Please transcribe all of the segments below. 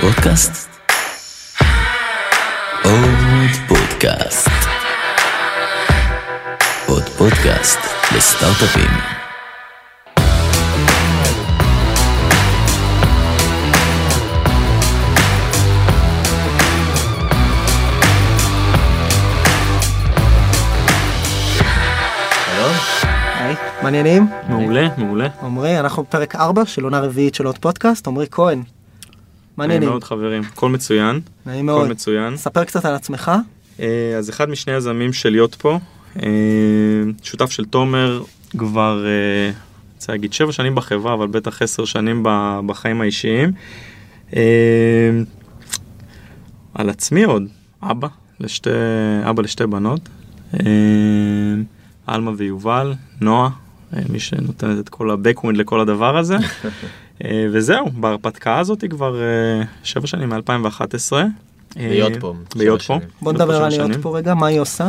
פודקאסט? עוד פודקאסט. עוד פודקאסט לסטארט-אפים. מעניינים? מעולה, מעולה. עמרי, אנחנו בפרק 4 של עונה רביעית של עוד פודקאסט, עמרי כהן. נעים מעניינים. מאוד חברים, הכל מצוין, נעים הכל מאוד. מצוין. ספר קצת על עצמך. אה, אז אחד משני יזמים של להיות פה, אה, שותף של תומר כבר, אה, רוצה להגיד שבע שנים בחברה, אבל בטח עשר שנים בחיים האישיים. על עצמי עוד, אבא, לשתי, אבא לשתי בנות, עלמה ויובל, נועה, מי שנותנת את כל ה-backwind לכל הדבר הזה. אה, וזהו, בהרפתקה הזאת כבר אה, שבע שנים מ-2011. להיות פה, להיות פה. בוא נדבר על להיות. פה רגע, מה היא עושה?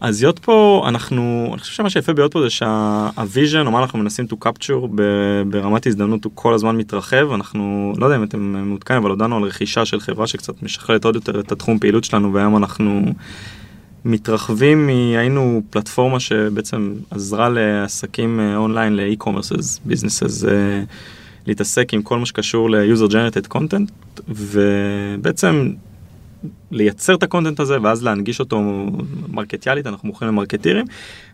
אז להיות פה, אנחנו, אני חושב שמה שיפה ביות פה זה שהוויז'ן, או מה אנחנו מנסים to capture ב- ברמת הזדמנות הוא כל הזמן מתרחב, אנחנו, לא יודע אם אתם מעודכנים, אבל הודענו על רכישה של חברה שקצת משכללת עוד יותר את התחום פעילות שלנו, והיום אנחנו מתרחבים, מ- היינו פלטפורמה שבעצם עזרה לעסקים אה, online, businesses, אה, להתעסק עם כל מה שקשור ל-user generated content, ובעצם לייצר את ה content הזה ואז להנגיש אותו מרקטיאלית אנחנו מוכרים למרקטירים.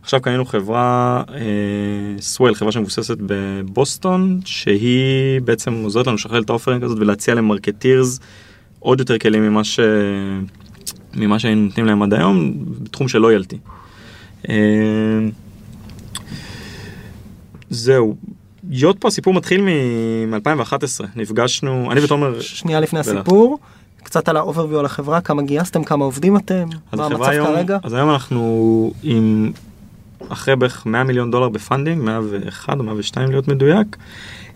עכשיו קנינו חברה Swell חברה שמבוססת בבוסטון שהיא בעצם עוזרת לנו לשכלל את ה offering הזאת ולהציע ל marketers עוד יותר כלים ממה ש... ממה שהיינו נותנים להם עד היום בתחום של loyalty. אה, זהו. להיות פה הסיפור מתחיל מ-2011 נפגשנו אני ותומר שנייה לפני בטח. הסיפור, קצת על ה-overview על החברה, כמה גייסתם, כמה עובדים אתם, מה המצב היום, כרגע? אז היום אנחנו עם אחרי בערך 100 מיליון דולר ב funding, 101 או 102 להיות מדויק.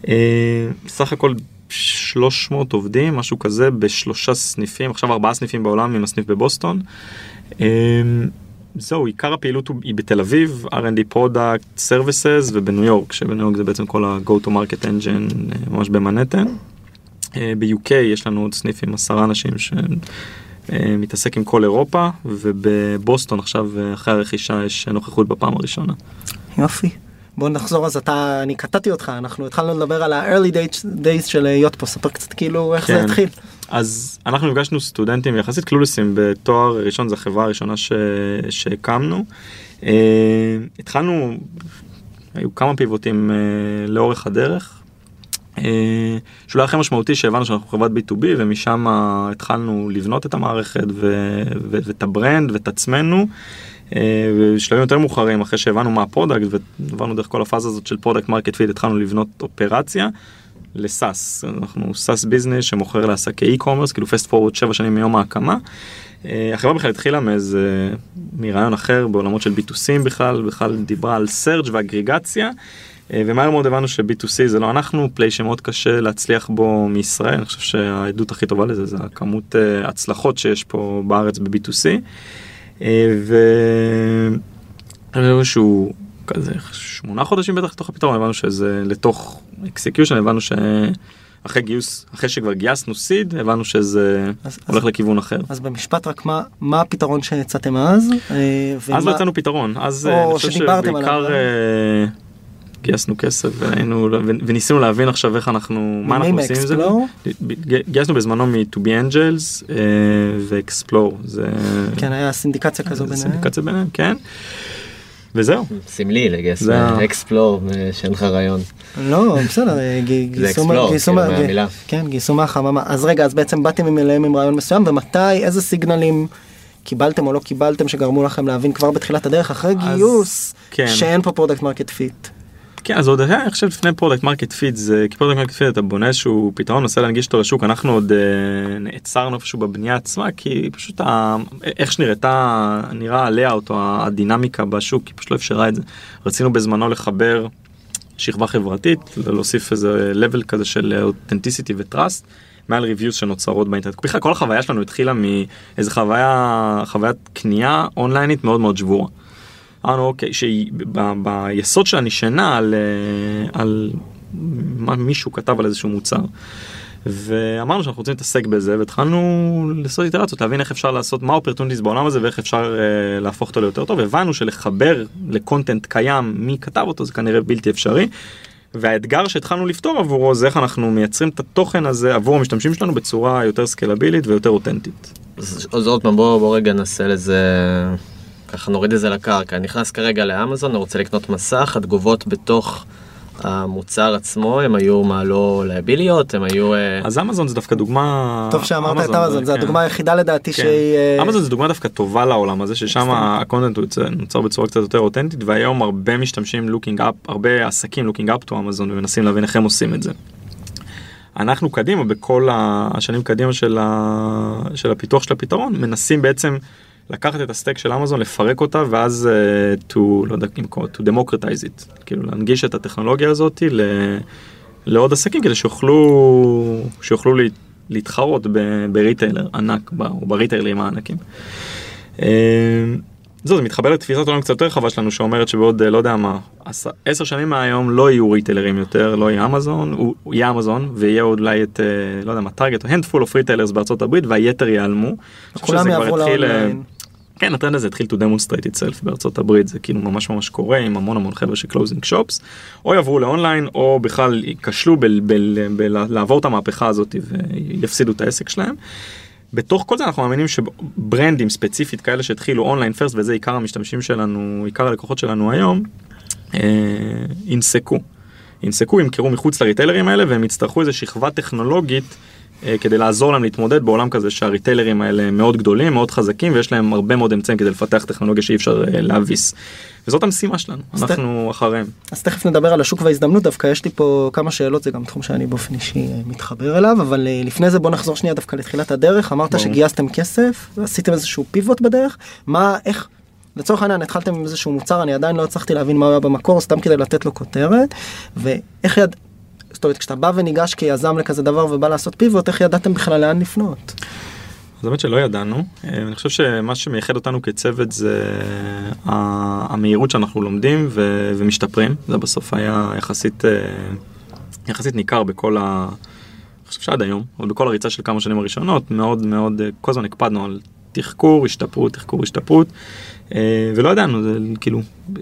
אה, סך הכל 300 עובדים, משהו כזה, בשלושה סניפים, עכשיו ארבעה סניפים בעולם עם הסניף בבוסטון. אה, זהו, עיקר הפעילות היא בתל אביב, R&D Product Services ובניו יורק, שבניו יורק זה בעצם כל ה-Go to Market Engine אה, ממש במנהטן. אה, ב-UK יש לנו עוד סניף עם עשרה אנשים שמתעסק עם כל אירופה, ובבוסטון עכשיו, אה, אחרי הרכישה, יש נוכחות בפעם הראשונה. יופי. בוא נחזור אז אתה, אני קטעתי אותך, אנחנו התחלנו לדבר על ה-early days- days של להיות פה, ספר קצת כאילו איך זה כן. התחיל. אז אנחנו נפגשנו סטודנטים יחסית קלולסים בתואר ראשון, זו החברה הראשונה ש... שהקמנו. אה, התחלנו, היו כמה פיבוטים אה, לאורך הדרך. אה, שאולי הכי משמעותי שהבנו שאנחנו חברת B2B ומשם התחלנו לבנות את המערכת ו- ו- ואת ה brand ואת עצמנו. בשלבים יותר מאוחרים אחרי שהבנו מה ה product ועברנו דרך כל הפאזה הזאת של product market fit התחלנו לבנות אופרציה ל SaaS אנחנו SaaS business שמוכר לעסקי e-commerce כאילו fast forward 7 שנים מיום ההקמה. אה, החברה בכלל התחילה מאיזה מרעיון אחר בעולמות של B2C בכלל בכלל דיברה על search ואגריגציה. אה, ומהר מאוד הבנו ש-B2C זה לא אנחנו, play שמאוד קשה להצליח בו מישראל, אני חושב שהעדות הכי טובה לזה זה הכמות אה, הצלחות שיש פה בארץ ב-B2C. אה, ו... איזשהו כזה שמונה חודשים בטח לתוך הפתרון הבנו שזה לתוך execution הבנו שאחרי גיוס אחרי שכבר גייסנו seed הבנו שזה אז- הולך לכיוון אחר. אז במשפט רק מה, מה הפתרון שהצעתם אז? אה, אז ומה- לא יצאנו פתרון אז או אה, אני חושב שבעיקר. אה, גייסנו כסף והיינו וניסינו להבין עכשיו איך אנחנו מה אנחנו עושים עם זה. גייסנו בזמנו מ-2B Angels ו-Explore זה כן, היה סינדיקציה כזו ביניהם. סינדיקציה ביניהם כן. וזהו. סמלי לגייס Explore שאין לך רעיון. לא, בסדר, אה, גייסו מה- Explore, גייסו כאילו. כן, גייסו מהחממה. אז רגע, אז בעצם באתם אליהם עם רעיון מסוים, ומתי, איזה סיגנלים קיבלתם או לא קיבלתם שגרמו לכם להבין כבר בתחילת הדרך, אחרי אז- גיוס, כן. שאין פה product market fit. כן אז עוד היה אני חושב לפני product market fit זה כי product market fit אתה בונה איזשהו פתרון מנסה להנגיש אותו לשוק אנחנו עוד אה, נעצרנו איפשהו בבנייה עצמה כי פשוט ה, איך שנראתה נראה הלייאוט או הדינמיקה בשוק היא פשוט לא אפשרה את זה רצינו בזמנו לחבר שכבה חברתית להוסיף איזה level כזה של אותנטיסיטי וטראסט. מעל ריוויוז שנוצרות באינטרנט. בכלל כל החוויה שלנו התחילה מאיזה חוויה חוויית קנייה אונליינית מאוד מאוד שבורה. אמרנו אוקיי שהיא ב- ביסוד שלה נשענה על, אה, על מה מישהו כתב על איזשהו מוצר. ואמרנו שאנחנו רוצים להתעסק בזה והתחלנו לעשות איטרציות להבין איך אפשר לעשות מה opportunities בעולם הזה ואיך אפשר אה, להפוך אותו ליותר טוב הבנו שלחבר ל content קיים מי כתב אותו זה כנראה בלתי אפשרי. והאתגר שהתחלנו לפתור עבורו זה איך אנחנו מייצרים את התוכן הזה עבור המשתמשים שלנו בצורה יותר סקלבילית ויותר אותנטית. אז אז עוד פעם בוא בוא רגע ננסה לזה ככה נוריד את זה לקרקע נכנס כרגע לאמזון אני רוצה לקנות מסך התגובות בתוך המוצר עצמו הם היו מה לא לייביליות הם היו אה, אז אמזון זה דווקא דוגמה טוב שאמרת את אמזון זה כן. הדוגמה היחידה לדעתי כן. שהיא... אה, אמזון זה דוגמה דווקא טובה לעולם הזה ששם ה content הוא יוצא- נוצר בצורה קצת יותר אותנטית והיום הרבה משתמשים looking up הרבה עסקים looking up to אמזון ומנסים להבין איך הם עושים את זה. אנחנו קדימה בכל השנים קדימה של, ה... של הפיתוח של הפתרון מנסים בעצם לקחת את ה stack של אמזון לפרק אותה ואז uh, to לא יודע to democratize it כאילו להנגיש את הטכנולוגיה הזאת ל... לעוד עסקים כדי שיוכלו שיוכלו לה- להתחרות ב- בריטיילר ענק ב- או בריטיילרים הענקים. אה, זהו, זה מתחבר לתפיסת עולם קצת יותר רחבה שלנו שאומרת שבעוד אה, לא יודע מה עש- עשר שנים מהיום לא יהיו ריטיילרים יותר לא יהיה אמזון הוא יהיה אמזון ויהיה אולי את לא יודע מה טארגט או handful of retailers בארצות הברית והיתר ייעלמו. כולם יעברו לאונליין. כן הטרנד הזה התחיל to demonstrate itself בארצות הברית זה כאילו ממש ממש קורה עם המון המון חבר'ה של closing shops או יעברו לאונליין או בכלל ייכשלו בלעבור את המהפכה הזאת ויפסידו את העסק שלהם. בתוך כל זה אנחנו מאמינים שברנדים ספציפית כאלה שהתחילו online first וזה עיקר המשתמשים שלנו עיקר הלקוחות שלנו היום אה, ינסקו. ינסקו ימכרו מחוץ לריטיילרים האלה והם יצטרכו איזה שכבה טכנולוגית אה, כדי לעזור להם להתמודד בעולם כזה שהריטיילרים האלה מאוד גדולים מאוד חזקים ויש להם הרבה מאוד אמצעים כדי לפתח טכנולוגיה שאי אפשר אה, להביס. וזאת המשימה שלנו אז ת- אנחנו אחריהם. אז תכף נדבר על השוק וההזדמנות דווקא יש לי פה כמה שאלות זה גם תחום שאני באופן אישי אה, מתחבר אליו אבל אה, לפני זה בוא נחזור שנייה דווקא לתחילת הדרך אמרת ברור. שגייסתם כסף עשיתם איזשהו פיבוט בדרך מה איך. לצורך העניין התחלתם עם איזשהו מוצר אני עדיין לא הצלחתי להבין מה הוא היה במקור סתם כדי לתת לו כותרת ואיך יד... זאת אומרת כשאתה בא וניגש כיזם לכזה דבר ובא לעשות פיבוט איך ידעתם בכלל לאן לפנות. אז האמת שלא ידענו, אה, אני חושב שמה שמייחד אותנו כצוות זה ה- המהירות שאנחנו לומדים ו- ומשתפרים, זה בסוף היה יחסית, אה, יחסית ניכר בכל ה... אני חושב שעד היום, אבל בכל הריצה של כמה שנים הראשונות, מאוד מאוד, אה, כל הזמן הקפדנו על תחקור, השתפרות, תחקור, השתפרות, אה, ולא ידענו, זה כאילו,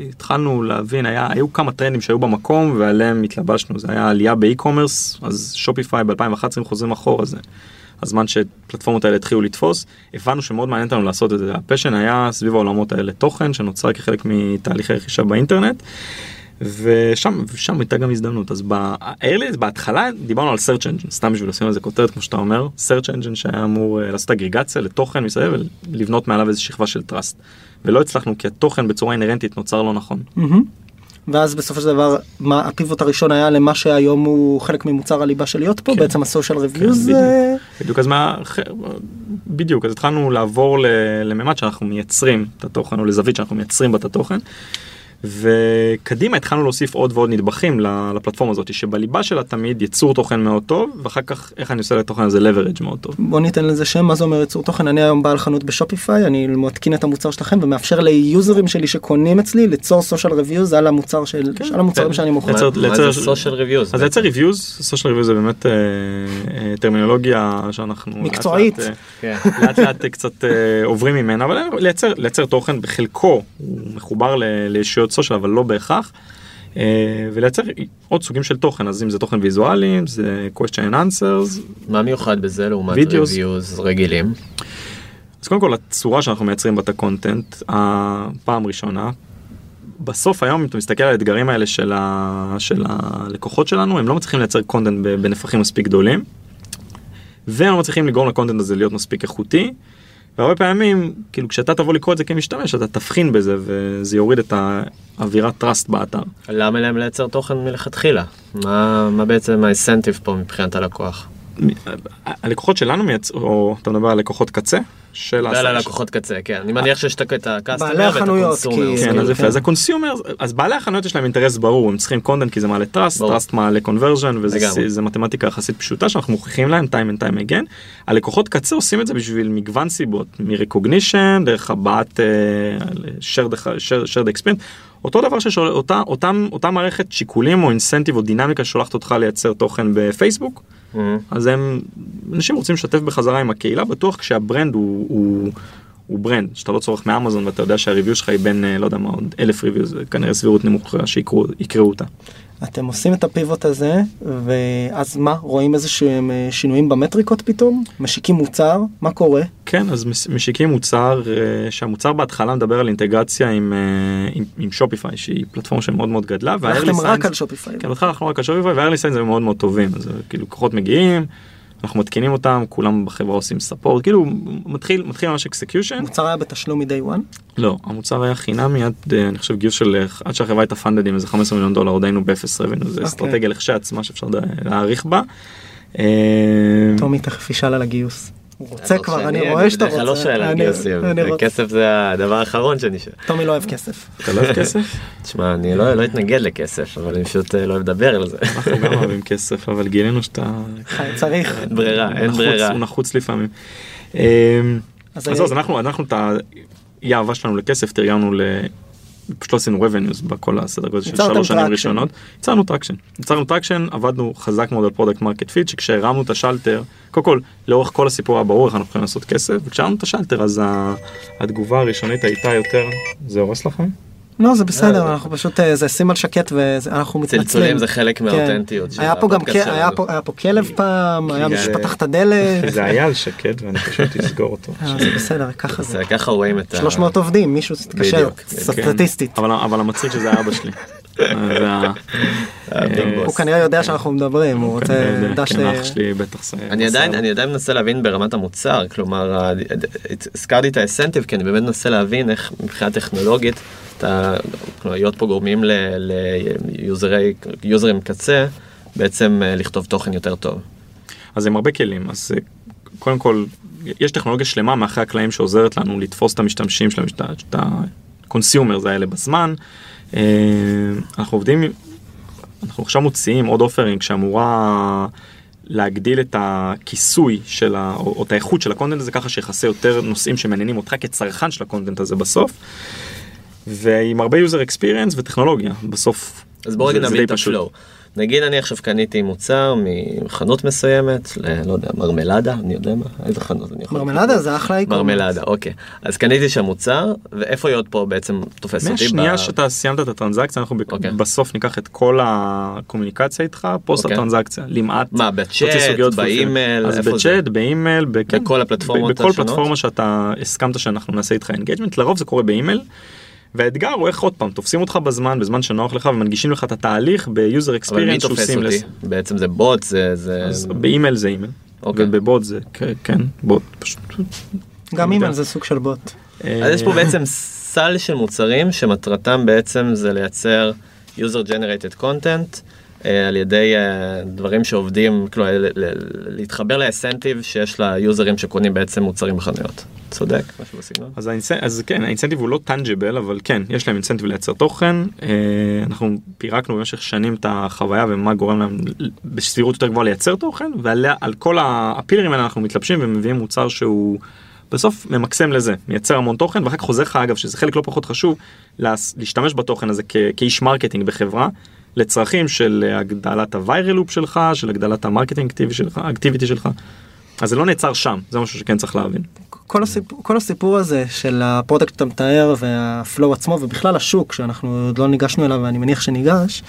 התחלנו להבין, היה, היו כמה טרנדים שהיו במקום ועליהם התלבשנו, זה היה עלייה ב e-commerce, אז Shopify ב-2011 חוזרים אחורה, זה הזמן שפלטפורמות האלה התחילו לתפוס, הבנו שמאוד מעניין אותנו לעשות את זה, ה passion היה סביב העולמות האלה תוכן שנוצר כחלק מתהליכי רכישה באינטרנט. ושם שם הייתה גם הזדמנות אז ב-early בהתחלה דיברנו על search engine סתם בשביל לשים על זה כותרת כמו שאתה אומר search engine שהיה אמור אה, לעשות אגריגציה לתוכן מסביב ולבנות מעליו איזה שכבה של trust ולא הצלחנו כי התוכן בצורה אינהרנטית נוצר לא נכון. ואז בסופו של דבר מה הפיבוט הראשון היה למה שהיום הוא חלק ממוצר הליבה של להיות פה כן. בעצם הסושיאל ריוויוז. בדיוק. בדיוק אז מה בדיוק אז התחלנו לעבור לממד שאנחנו מייצרים את התוכן או לזווית שאנחנו מייצרים בה את התוכן. וקדימה התחלנו להוסיף עוד ועוד נדבכים לפלטפורמה הזאת שבליבה שלה תמיד יצור תוכן מאוד טוב ואחר כך איך אני עושה לתוכן הזה leverage מאוד טוב. בוא ניתן לזה שם מה זה אומר ייצור תוכן אני היום בעל חנות ב Shopify אני מתקין את המוצר שלכם ומאפשר ליוזרים שלי שקונים אצלי ליצור social reviews על המוצר של כן. על המוצרים שאני מוכר. לייצר- מה לייצר- זה social reviews? אז לייצר reviews, social reviews זה באמת אה, אה, טרמינולוגיה שאנחנו מקצועית. לאט, אה, כן. לאט אה, קצת אה, עוברים ממנה אבל לייצר לייצר תוכן בחלקו הוא מחובר ל- לישויות social אבל לא בהכרח. אה, ולייצר עוד סוגים של תוכן אז אם זה תוכן ויזואלי אם זה question and answers מה מיוחד בזה לעומת reviews רגילים? אז קודם כל הצורה שאנחנו מייצרים בה את הקונטנט הפעם ראשונה. בסוף היום אם אתה מסתכל על האתגרים האלה של, ה... של הלקוחות שלנו הם לא מצליחים לייצר קונטנט בנפחים מספיק גדולים. והם לא מצליחים לגרום לקונטנט הזה להיות מספיק איכותי. והרבה פעמים כאילו כשאתה תבוא לקרוא את זה כמשתמש אתה תבחין בזה וזה יוריד את האווירת trust באתר. למה להם לייצר תוכן מלכתחילה? מה מה בעצם ה incentive פה מבחינת הלקוח? הלקוחות שלנו מייצר או אתה מדבר על לקוחות קצה של לא, העשרה- לא, לקוחות קצה, כן. אני מניח שיש את בעלי ה customer ואת החנויות, ה consumer. כי- כן, אז כן. יפה, אז ה consumer, אז בעלי החנויות יש להם אינטרס ברור, הם צריכים content כי זה מעלה trust. trust מעלה conversion, וזה מתמטיקה יחסית פשוטה שאנחנו מוכיחים להם time and time again. הלקוחות קצה עושים את זה בשביל מגוון סיבות, מ recognition, דרך הבעת אה, shared experience, אותו דבר ששול... אותה, אותם, אותה מערכת שיקולים או incentive או דינמיקה ששולחת אותך לייצר תוכן בפייסבוק, מהמם. אז הם, אנשים רוצים לשתף בחזרה עם הקהילה, בטוח כשה brand הוא, הוא, הוא brand, שאתה לא צורך מאמזון ואתה יודע שה review שלך היא בין, אה, לא יודע מה, עוד אלף review, זה כנראה סבירות נמוכה שיקראו יקראו אותה. אתם עושים את ה pivot הזה, ואז מה, רואים איזה שהם אה, שינויים במטריקות פתאום? משיקים מוצר? מה קורה? כן, אז משיקים מוצר, אה, שהמוצר בהתחלה מדבר על אינטגרציה עם, אה, עם, עם Shopify, שהיא פלטפורמה שמאוד מאוד גדלה. הלכתם רק על Shopify. כן, בהתחלה הלכנו רק על Shopify, וה-early signs היו מאוד מאוד טובים, אז אה, כאילו לקוחות מגיעים, אנחנו מתקינים אותם, כולם בחברה עושים support, כאילו מתחיל, מתחיל ממש execution. המוצר היה בתשלום מ-day one? לא, המוצר היה חינמי עד, אני חושב, גיוס של, עד שהחברה הייתה funded עם איזה 15 מיליון דולר, עוד היינו באפס revenue, זה אוקיי. אסטרטגיה לכשעצמה שאפשר לה- להאריך בה. טומי תכף ישאל על הגיוס. הוא רוצה כבר, שאני- אני רואה שאתה בדרך כלל לא רוצה. שואל על אני- אני רוצה. כסף זה הדבר האחרון שאני שואל. טומי לא אוהב כסף. אתה לא אוהב כסף? תשמע, אני לא לא אתנגד לכסף, אבל אני פשוט אה, לא אוהב לדבר על זה. אנחנו גם אוהבים כסף, אבל גילינו שאתה... צריך. אין ברירה, אין ברירה. הוא נחוץ לפעמים. אמ, אז אז אנחנו, את האי האהבה שלנו לכסף תרגמנו ל... פשוט לא עשינו revenues בכל הסדר גודל של שלוש שנים. ראשונות. יצרנו traction. יצרנו traction, עבדנו חזק מאוד על product market fit, שכשהרמנו את השלטר, קודם כל, לאורך כל הסיפור היה ברור איך אנחנו יכולים לעשות כסף, וכשהרמנו את השלטר אז התגובה הראשונית הייתה יותר, זה הורס לכם? לא, זה בסדר, אה, אנחנו פשוט, אה, זה שים על שקט ואנחנו מתנצלים. צלצולים זה חלק כן. מהאותנטיות היה פה גם, היה. פה- כלב פעם, היה כן. מישהו שפתח את הדלת. זה היה על שקט ואני פשוט אסגור אותו. אה, זה בסדר, ככה זה. ככה רואים את ה... 300 עובדים, מישהו תתקשר, בדיוק, סטטיסטית. כן. אבל, המצחיק שזה אבא שלי. אה, זה אה, בוס. הוא כנראה יודע שאנחנו מדברים, הוא רוצה. כן, זה... אני עדיין. אני עדיין מנסה להבין ברמת המוצר, כלומר, הזכרתי את האסנטיב, כי אני באמת מנסה להבין איך מבחינה טכנולוגית, להיות פה גורמים ליוזרי, יוזרים קצה, בעצם אה, לכתוב תוכן יותר טוב. אז עם הרבה כלים, אז אה, קודם כל, יש טכנולוגיה שלמה מאחורי הקלעים שעוזרת לנו לתפוס את המשתמשים שלנו, את ה- את ה-consumers האלה בזמן. אה, אנחנו עובדים, אנחנו עכשיו מוציאים עוד offering שאמורה להגדיל את הכיסוי של ה... או, או את האיכות של ה content הזה ככה שיכסה יותר נושאים שמעניינים אותך כצרכן של ה content הזה בסוף. ועם הרבה user experience וטכנולוגיה בסוף. אז בוא רגע נבין את. הflow. נגיד אני עכשיו קניתי מוצר מחנות מסוימת, ל- לא יודע, מרמלדה, אני יודע מה, איזה חנות אני יכול... מרמלדה זה אחלה איקון. מרמלדה, אוקיי. אז קניתי שם מוצר, ואיפה יוטפו בעצם תופס אותי? מהשנייה ב- שאתה סיימת את הטרנזקציה אנחנו אוקיי. בסוף ניקח את כל הקומוניקציה איתך פוסט אוקיי. הטרנזקציה למעט. מה, בצ'אט, באימייל, אז איפה זה? בצ'אט באימייל בכל הפלטפורמות ב- בכל השונות? פלטפורמה שאתה הסכמת שאנחנו נעשה איתך engagement לרוב זה קורה באימייל. והאתגר הוא איך עוד פעם תופסים אותך בזמן בזמן שנוח לך ומנגישים לך את התהליך ב usable email experience שהוא תופס seamless. בעצם זה בוט, זה... זה... אז באימייל זה אימייל. אוקיי. ובבוט זה כן, כן בוט פשוט. גם אימייל זה סוג של בוט. אז יש פה בעצם סל של מוצרים שמטרתם בעצם זה לייצר user generated content אה, על ידי אה, דברים שעובדים, ל- להתחבר ל incentive שיש ליוזרים שקונים בעצם מוצרים בחנויות. צודק, משהו בסגנון. אז, ה-incen... אז כן ה incentive הוא לא tangible אבל כן יש להם incentive לייצר תוכן אה, אנחנו פירקנו במשך שנים את החוויה ומה גורם להם בסבירות יותר גבוהה לייצר תוכן ועל על כל ה pillars האלה אנחנו מתלבשים ומביאים מוצר שהוא בסוף ממקסם את זה מייצר המון תוכן ואחר כך חוזר לך אגב שזה חלק לא פחות חשוב להשתמש בתוכן הזה כ- כאיש marketing בחברה. לצרכים של הגדלת ה viral loop שלך של הגדלת ה marketing שלך activity שלך. אז זה לא נעצר שם זה משהו שכן צריך להבין. כל הסיפור, כל הסיפור הזה של ה product שאתה מתאר וה flow עצמו ובכלל השוק שאנחנו עוד לא ניגשנו אליו ואני מניח שניגש.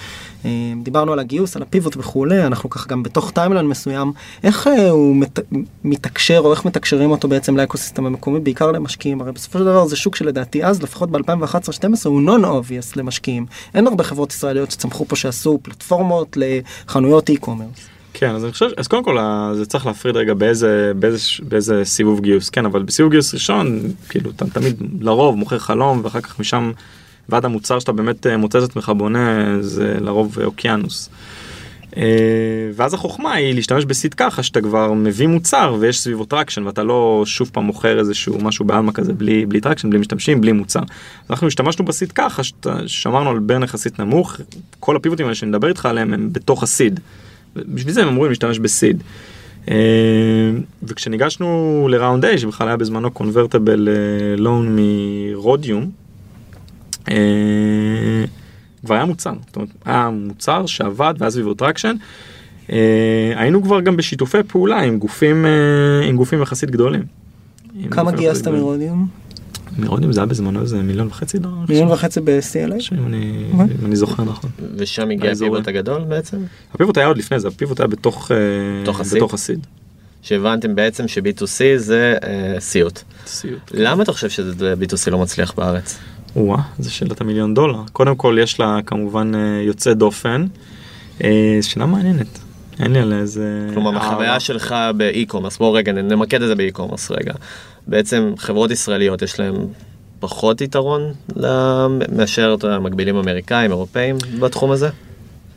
אה, דיברנו על הגיוס, על ה pivot וכולי, אנחנו ככה גם בתוך timeline מסוים, איך אה, הוא מת, מתקשר או איך מתקשרים אותו בעצם ל ecosystem המקומי, בעיקר למשקיעים, הרי בסופו של דבר זה שוק שלדעתי אז, לפחות ב-2011-2012, הוא non-obvious למשקיעים. אין הרבה חברות ישראליות שצמחו פה שעשו פלטפורמות לחנויות e-commerce. כן אז אני חושב אז קודם כל זה צריך להפריד רגע באיזה באיזה באיזה סיבוב גיוס כן אבל בסיבוב גיוס ראשון כאילו אתה תמיד לרוב מוכר חלום ואחר כך משם ועד המוצר שאתה באמת אה, מוצא את עצמך בונה זה לרוב אוקיינוס. אה, ואז החוכמה היא להשתמש ב seed ככה שאתה כבר מביא מוצר ויש סביבו traction ואתה לא שוב פעם מוכר איזשהו משהו בעלמא כזה בלי בלי traction בלי משתמשים בלי מוצר. אנחנו השתמשנו ב seed ככה שאתה- שמרנו על burn יחסית נמוך כל ה pivotים האלה שאני מדבר איתך עליהם הם בתוך ה seed. בשביל זה הם אמורים להשתמש ב seed. אה, וכשניגשנו ל round A שבכלל היה בזמנו convertible לון מרודיום כבר היה מוצר, זאת אומרת, היה מוצר שעבד והיה סביבו טראקשן. אה, היינו כבר גם בשיתופי פעולה עם גופים, אה, עם גופים יחסית גדולים. כמה גייסת. מרודיום? מרודיום זה היה בזמנו איזה מיליון וחצי דולר. אני מיליון. וחצי ב-CLA? אם אני- אוקיי. אם אני זוכר נכון. ושם הגיע. הפיבוט הגדול בעצם? הפיבוט היה עוד לפני זה, הפיבוט היה בתוך, אה, בתוך הסיד? שהבנתם בעצם ש-B2C זה אה, סיוט. סיוט. למה אתה חושב שזה B2C לא מצליח בארץ? וואה, זה שאלת המיליון דולר. קודם כל יש לה כמובן אה, יוצא דופן. שאלה מעניינת. אין לי עליה איזה... כלומר. החוויה שלך ב e-commerce, בואו רגע נמקד את זה ב e-commerce רגע. בעצם חברות ישראליות יש להן פחות יתרון מאשר אתה יודע, מקבילים אמריקאים, אירופאים בתחום הזה?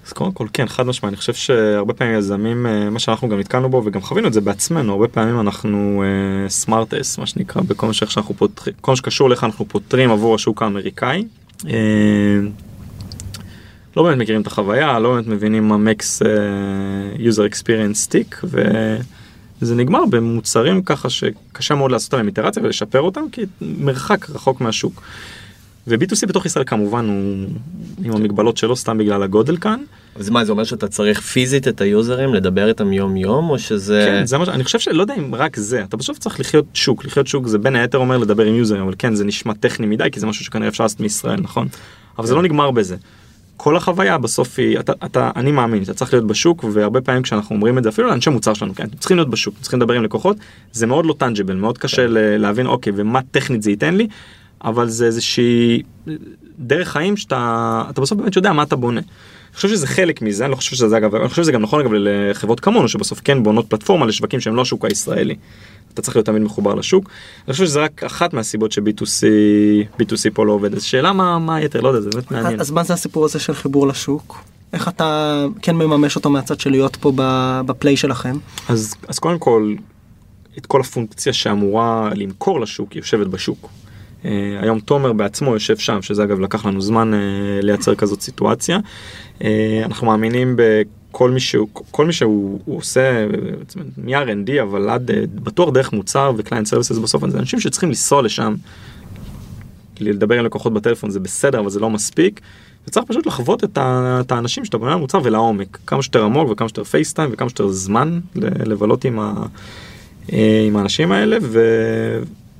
אז קודם כל כן, חד משמעי, אני חושב שהרבה פעמים יזמים, אה, מה שאנחנו גם נתקלנו בו וגם חווינו את זה בעצמנו, הרבה פעמים אנחנו סמארטס, מה שנקרא, בכל מה שאנחנו פותחים, כל מה שקשור לך אנחנו פותרים עבור השוק האמריקאי. אה, לא באמת מכירים את החוויה, לא באמת מבינים מה מקס user experience stick, וזה נגמר במוצרים ככה שקשה מאוד לעשות עליהם איטרציה ולשפר אותם, כי מרחק רחוק מהשוק. ו-B2C בתוך ישראל כמובן הוא עם המגבלות שלו סתם בגלל הגודל כאן. אז מה, זה אומר שאתה צריך פיזית את היוזרים, לדבר איתם יום-יום, או שזה... כן, זה מה. אני חושב שלא יודע אם רק זה, אתה בסוף צריך לחיות שוק, לחיות שוק זה בין היתר אומר לדבר עם יוזרים, אבל כן זה נשמע טכני מדי כי זה משהו שכנראה אפשר לעשות מישראל, נכון? אבל זה לא נגמר בזה. כל החוויה בסוף היא, אתה, אתה, אני מאמין, אתה צריך להיות בשוק והרבה פעמים כשאנחנו אומרים את זה אפילו לאנשי מוצר שלנו, כן, צריכים להיות בשוק, צריכים לדבר עם לקוחות, זה מאוד לא טנג'יבל, מאוד קשה ל- להבין אוקיי ומה טכנית זה ייתן לי, אבל זה איזושהי דרך חיים שאתה אתה בסוף באמת יודע מה אתה בונה. אני חושב שזה חלק מזה, אני לא חושב שזה אגב, אני חושב שזה גם נכון אגב לחברות כמונו שבסוף כן בונות פלטפורמה לשווקים שהם לא השוק הישראלי. אתה צריך להיות תמיד מחובר לשוק. אני חושב שזה רק אחת מהסיבות ש-B2C B2C פה לא עובד. אז שאלה מה מה היתר, לא יודע, זה באמת מעניין. אז מה זה הסיפור הזה של חיבור לשוק? איך אתה כן מממש אותו מהצד של להיות פה ב- בפליי שלכם? אז, אז קודם כל, את כל הפונקציה שאמורה למכור לשוק, היא יושבת בשוק. אה, היום תומר בעצמו יושב שם, שזה אגב לקח לנו זמן אה, לייצר כזאת סיטואציה. אה, אנחנו מאמינים בכל מי שהוא, כל מי שהוא הוא עושה מ-R&D, אבל עד אה, בטוח דרך מוצר ו client services בסוף, זה אנשים שצריכים לנסוע לשם. לדבר עם לקוחות בטלפון זה בסדר, אבל זה לא מספיק. וצריך פשוט לחוות את, ה, את האנשים שאתה בונה להם מוצר ולעומק, כמה שיותר עמוק וכמה שיותר face time וכמה שיותר זמן לבלות עם, ה, אה, עם האנשים האלה ו,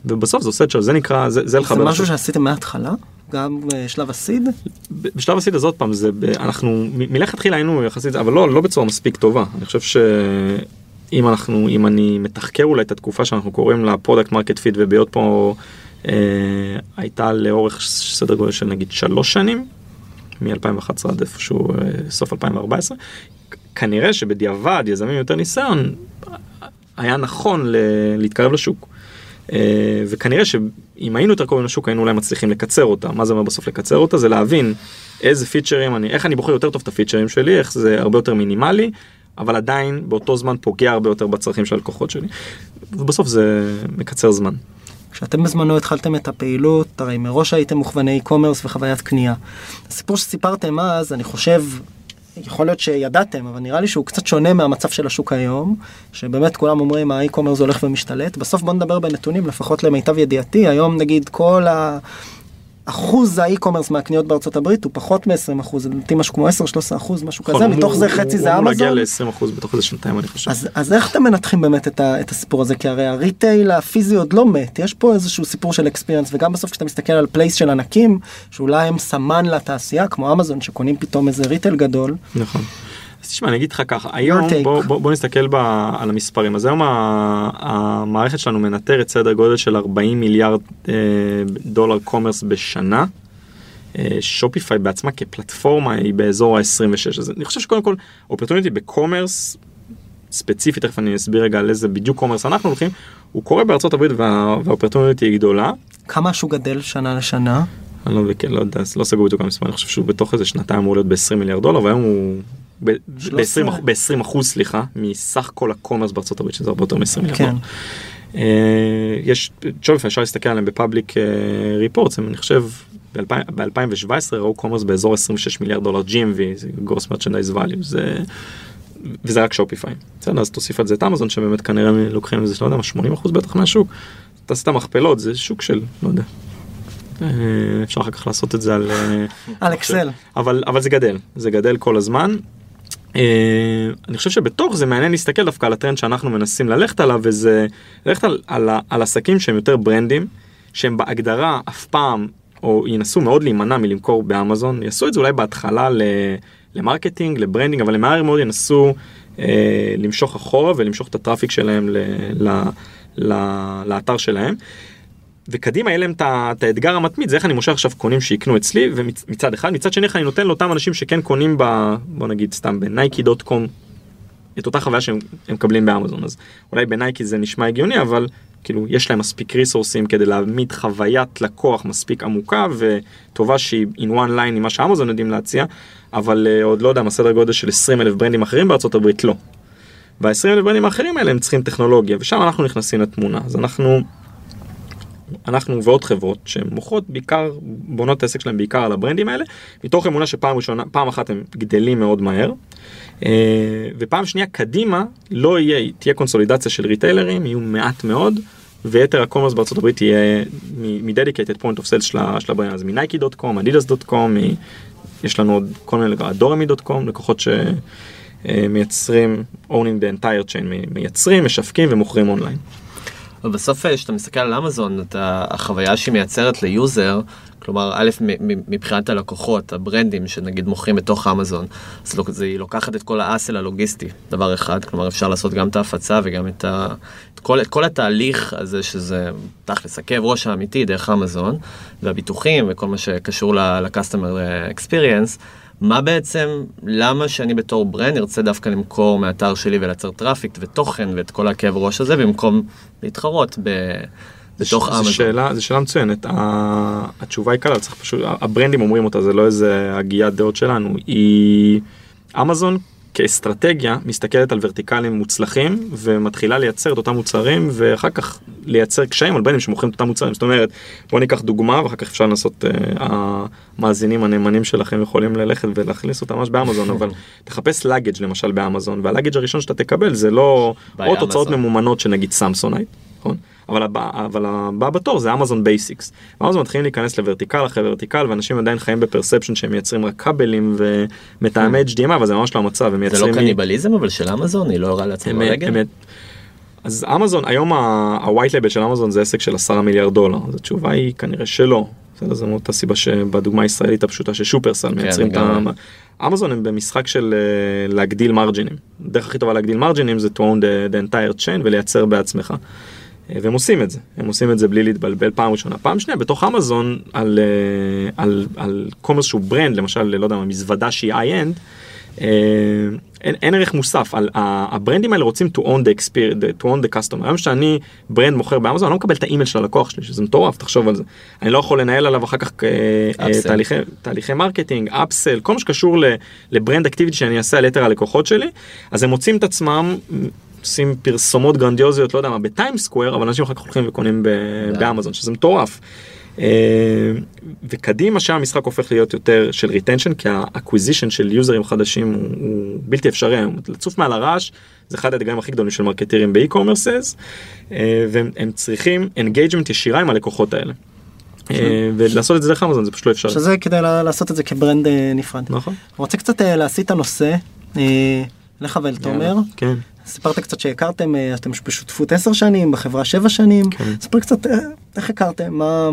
ובסוף זה עושה את שלו, זה נקרא, זה, זה זה לחבר. משהו לשוק. שעשיתם מההתחלה? גם בשלב ה seed? בשלב ה seed הזאת פעם זה אנחנו מלכתחילה היינו יחסית אבל לא לא בצורה מספיק טובה אני חושב שאם אנחנו אם אני מתחקר אולי את התקופה שאנחנו קוראים לה product market fit ובהיות פה אה, הייתה לאורך סדר גודל של נגיד שלוש שנים מ-2011 עד איפשהו אה, סוף 2014 כ- כנראה שבדיעבד יזמים יותר ניסיון היה נכון להתקרב לשוק. אה, וכנראה שאם היינו יותר קרובים לשוק היינו אולי מצליחים לקצר אותה. מה זה אומר בסוף לקצר אותה? זה להבין איזה פיצ'רים אני, איך אני בוחר יותר טוב את הפיצ'רים שלי, איך זה הרבה יותר מינימלי, אבל עדיין באותו זמן פוגע הרבה יותר בצרכים של הלקוחות שלי. ובסוף זה מקצר זמן. כשאתם בזמנו התחלתם את הפעילות, הרי מראש הייתם מוכווני e-commerce וחוויית קנייה. הסיפור שסיפרתם אז, אני חושב, יכול להיות שידעתם, אבל נראה לי שהוא קצת שונה מהמצב של השוק היום, שבאמת כולם אומרים ה e-commerce הולך ומשתלט. בסוף בוא נדבר בנתונים, לפחות למיטב ידיעתי, היום נגיד כל ה... אחוז ה e-commerce מהקניות בארצות הברית הוא פחות מ-20 אחוז, לדעתי משהו כמו 10-13 אחוז, משהו כזה, נכון, מתוך הוא- זה הוא- חצי הוא זה אמור להגיע אמזון. ל-20% בתוך איזה שנתיים אני חושב. אז, איך אתם מנתחים באמת את הסיפור הזה? כי הרי ה retail הפיזי עוד לא מת, יש פה איזשהו סיפור של experience, וגם בסוף כשאתה מסתכל על plays של ענקים, שאולי הם סמן לתעשייה, כמו אמזון, שקונים פתאום איזה retail גדול, נכון. תשמע אני אגיד לך ככה היום. בוא, בוא, בוא נסתכל ב, על המספרים אז היום המערכת שלנו מנטרת סדר גודל של 40 מיליארד אה, דולר commerce בשנה. אה, Shopify בעצמה כפלטפורמה היא באזור ה-26 אז אני חושב שקודם כל opportunity ב commerce ספציפית תכף אני אסביר רגע על איזה בדיוק commerce אנחנו הולכים הוא קורה בארצות הברית וה, וה opportunity היא גדולה. כמה השוק גדל שנה לשנה? אני לא, לא יודע, לא סגור בדיוק המספר, אני חושב שהוא בתוך איזה שנתיים אמור להיות ב-20 מיליארד דולר, והיום הוא ב-20 13. אחוז, סליחה, מסך כל ה commerce בארצות הברית, שזה הרבה יותר מ-20 מיליארד כן. אה, יש, Shopify אפשר להסתכל עליהם ב public reports, אני חושב ב-2017 ראו commerce באזור 26 מיליארד דולר GMV, זה gross merchandise value, זה... וזה רק Shopify. בסדר, אז תוסיף על זה את אמזון שבאמת כנראה לוקחים איזה, לא יודע מה, 80 אחוז בטח מהשוק. תעשה את המכפלות, זה שוק של, לא יודע, אה, אפשר אחר כך לעשות את זה על... אה, על אקסל. אבל, אבל זה גדל, זה גדל כל הזמן. אה, אני חושב שבתוך זה מעניין להסתכל דווקא על הטרנד שאנחנו מנסים ללכת עליו, וזה ללכת על, על, על עסקים שהם יותר brandים, שהם בהגדרה אף פעם, או ינסו מאוד להימנע מלמכור באמזון, יעשו את זה אולי בהתחלה ל, ל marketing, ל branding, אבל הם מהר מאוד ינסו אה, למשוך אחורה ולמשוך את ה traffic שלהם ל, ל, ל, לאתר שלהם. וקדימה יהיה להם את האתגר המתמיד זה איך אני מושך עכשיו קונים שיקנו אצלי ומצד אחד מצד שני אני נותן לאותם אנשים שכן קונים ב... בוא נגיד סתם בנייקי דוט קום את אותה חוויה שהם הם מקבלים באמזון אז אולי בנייקי זה נשמע הגיוני אבל כאילו יש להם מספיק ריסורסים כדי להעמיד חוויית לקוח מספיק עמוקה וטובה שהיא in one line עם מה שאמזון יודעים להציע אבל uh, עוד לא יודע מה סדר גודל של 20 אלף ברנדים אחרים בארצות הברית לא. וה-20 אלף brands האחרים האלה הם צריכים טכנולוגיה ושם אנחנו נכנסים לתמונה אז אנחנו אנחנו ועוד חברות שמוכרות בעיקר בונות את העסק שלהם בעיקר על ה brands האלה מתוך אמונה שפעם ראשונה פעם אחת הם גדלים מאוד מהר אה, ופעם שנייה קדימה לא יהיה תהיה קונסולידציה של retailers יהיו מעט מאוד ויתר ה commerce בארצות הברית יהיה מ dedicated point of sale של ה brand.com adidas.com יש לנו עוד כל מיני אדורמי דוט קום לקוחות שמייצרים owning the entire chain מייצרים משווקים ומוכרים אונליין. אבל בסוף אה, כשאתה מסתכל על אמזון, אתה, החוויה שהיא מייצרת ליוזר, כלומר, א', מבחינת הלקוחות, הברנדים שנגיד מוכרים בתוך אמזון, אז זה, היא לוקחת את כל האסל הלוגיסטי, דבר אחד, כלומר אפשר לעשות גם את ההפצה וגם את, ה, את, כל, את כל התהליך הזה שזה תכלס הכאב ראש האמיתי דרך אמזון, והביטוחים וכל מה שקשור ל-customer experience. מה בעצם, למה שאני בתור brand ארצה דווקא למכור מהאתר שלי ולייצר traffic ותוכן ואת כל הכאב ראש הזה במקום להתחרות ב... בתוך זו אמזון. שאלה, זו שאלה מצוינת, ה- התשובה היא קלה, צריך פשוט, ה brands אומרים אותה, זה לא איזה הגות דעות שלנו, היא, אמזון כאסטרטגיה מסתכלת על ורטיקלים מוצלחים ומתחילה לייצר את אותם מוצרים ואחר כך לייצר קשיים על brands שמוכרים את אותם מוצרים, זאת אומרת בוא ניקח דוגמה ואחר כך אפשר לנסות, אה, המאזינים הנאמנים שלכם יכולים ללכת ולהכניס אותם ממש באמזון, אבל תחפש luggage למשל באמזון וה luggage הראשון שאתה תקבל זה לא או תוצאות. ממומנות של נגיד סמסונייט, נכון? אבל הבא, אבל הבא בתור זה Amazon Basics. אמזון מתחילים להיכנס לוורטיקל אחרי ורטיקל ואנשים עדיין חיים ב perception שהם מייצרים רק כבלים ומתאמי HDMI אבל זה ממש לא המצב זה. לא קניבליזם אבל של אמזון? היא לא מרעה לעצמה? הם- אז אמזון היום ה-white label של אמזון זה עסק של עשרה מיליארד דולר אז התשובה היא כנראה שלא. בסדר, זו מאותה סיבה שבדוגמה הישראלית הפשוטה ששופרסל מייצרים את ה... אמזון הם במשחק של אה, להגדיל margins. הדרך הכי טובה להגדיל margins זה to own the, the entire chain ולייצר בעצמך. אה, והם עושים את זה, הם עושים את זה בלי להתבלבל פעם ראשונה. פעם שנייה בתוך אמזון על, אה, על, על commerce שהוא brand, למשל, לא יודע, מה, מזוודה שהיא high-end, אה, אין, אין ערך מוסף, על, ה brands האלה רוצים to own the experience, to own the customer. היום שאני brand מוכר באמזון, אני לא מקבל את האימייל של הלקוח שלי, שזה מטורף, תחשוב על זה. אני לא יכול לנהל עליו אחר כך. תהליכי, תהליכי marketing, upsell, כל מה שקשור ל brand activity שאני אעשה על יתר הלקוחות שלי, אז הם מוצאים את עצמם. עושים פרסומות גרנדיוזיות, לא יודע מה, ב Times Square, אבל אנשים אחר כך הולכים וקונים באמזון, שזה מטורף. אה, וקדימה שם המשחק הופך להיות יותר של retention, כי ה acquisition של users חדשים הוא, הוא בלתי אפשרי היום. לצוף מעל הרעש זה אחד האתגרים הכי גדולים של marketers ב e-commerce, והם הם צריכים engagement ישירה עם הלקוחות האלה. אה, ולעשות את זה דרך אמזון זה פשוט לא אפשרי. שזה כדי לעשות את זה כ brand אה, נפרד. נכון? רוצה קצת אה, להסיט את הנושא. אה, אליך ואל תומר. כן. סיפרת קצת שהכרתם, אה, אתם בשותפות 10 שנים, בחברה 7 שנים. כן. ספר קצת אה, איך הכרתם, מה...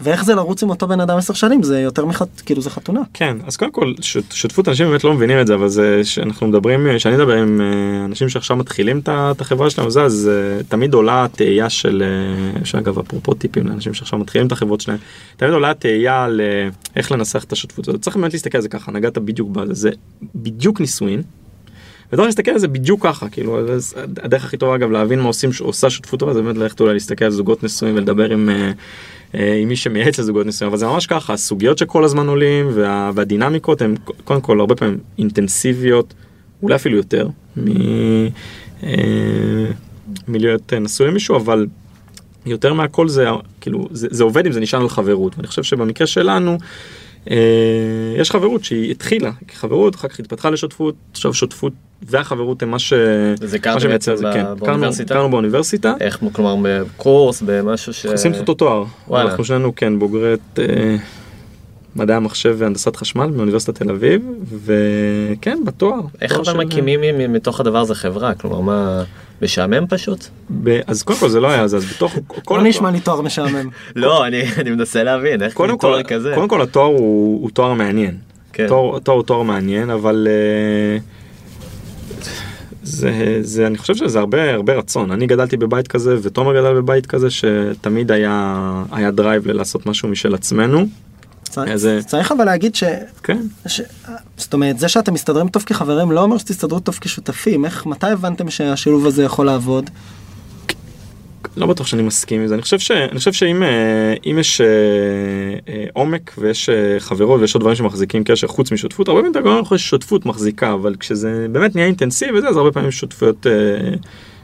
ואיך זה לרוץ עם אותו בן אדם 10 שנים, זה יותר מחת... כאילו זה חתונה. כן אז קודם כל שות, שותפות אנשים באמת לא מבינים את זה אבל זה שאנחנו מדברים שאני מדבר עם אה, אנשים שעכשיו מתחילים את החברה שלהם וזה אז אה, תמיד עולה התהייה של אה, שאגב אפרופו טיפים לאנשים שעכשיו מתחילים את החברות שלהם תמיד עולה התהייה על אה, איך לנסח את השותפות הזאת צריך באמת להסתכל על זה ככה נגעת בדיוק בזה זה בדיוק נישואין. וצריך להסתכל על זה בדיוק ככה כאילו הדרך הכי טובה אגב להבין מה עושים שעושה שותפות טובה זה באמת ללכת אולי להסתכל על זוגות נשואים ולדבר עם. אה, אה, עם מי שמייעץ לזוגות נשואים אבל זה ממש ככה הסוגיות שכל הזמן עולים וה, והדינמיקות הן קודם כל הרבה פעמים אינטנסיביות אולי אפילו יותר מ, אה, מלהיות נשוי למישהו אבל יותר מהכל זה כאילו זה, זה עובד אם זה נשען על חברות ואני חושב שבמקרה שלנו יש חברות שהיא התחילה כחברות, אחר כך התפתחה לשותפות, עכשיו שותפות והחברות הם מה ש... זה שמייצר בעצם זה, כן. באוניברסיטה? קרנו באוניברסיטה. איך, כלומר, בקורס, במשהו ש... עושים את אותו תואר. וואלה. אנחנו שנינו כן בוגרי אה, מדעי המחשב והנדסת חשמל מאוניברסיטת תל אביב, וכן בתואר. איך אבל של- מקימים מ- מתוך הדבר הזה חברה? כלומר, מה... משעמם פשוט? ב- אז קודם כל זה לא היה זה, אז בתוך כל לא נשמע לי תואר משעמם. לא, אני אני מנסה להבין, איך קודם תואר כל, כזה? קודם כל התואר הוא, הוא תואר מעניין. כן. תואר, תואר הוא תואר מעניין, אבל אה, זה, זה, אני חושב שזה הרבה, הרבה רצון. אני גדלתי בבית כזה, ותומר גדל בבית כזה, שתמיד היה, היה drive לעשות משהו משל עצמנו. צריך- איזה- צריך אבל להגיד ש... כן. זאת אומרת, זה שאתם מסתדרים טוב כחברים לא אומר שתסתדרו טוב כשותפים. איך, מתי הבנתם שהשילוב הזה יכול לעבוד? לא בטוח שאני מסכים עם זה. אני חושב, שאם אה, אם יש אה, אה, עומק ויש אה, חברות ויש עוד דברים שמחזיקים קשר חוץ משותפות, הרבה פעמים אתה גם חושב ששותפות מחזיקה, אבל כשזה באמת נהיה אינטנסיבי וזה, אז הרבה פעמים שותפויות, אה,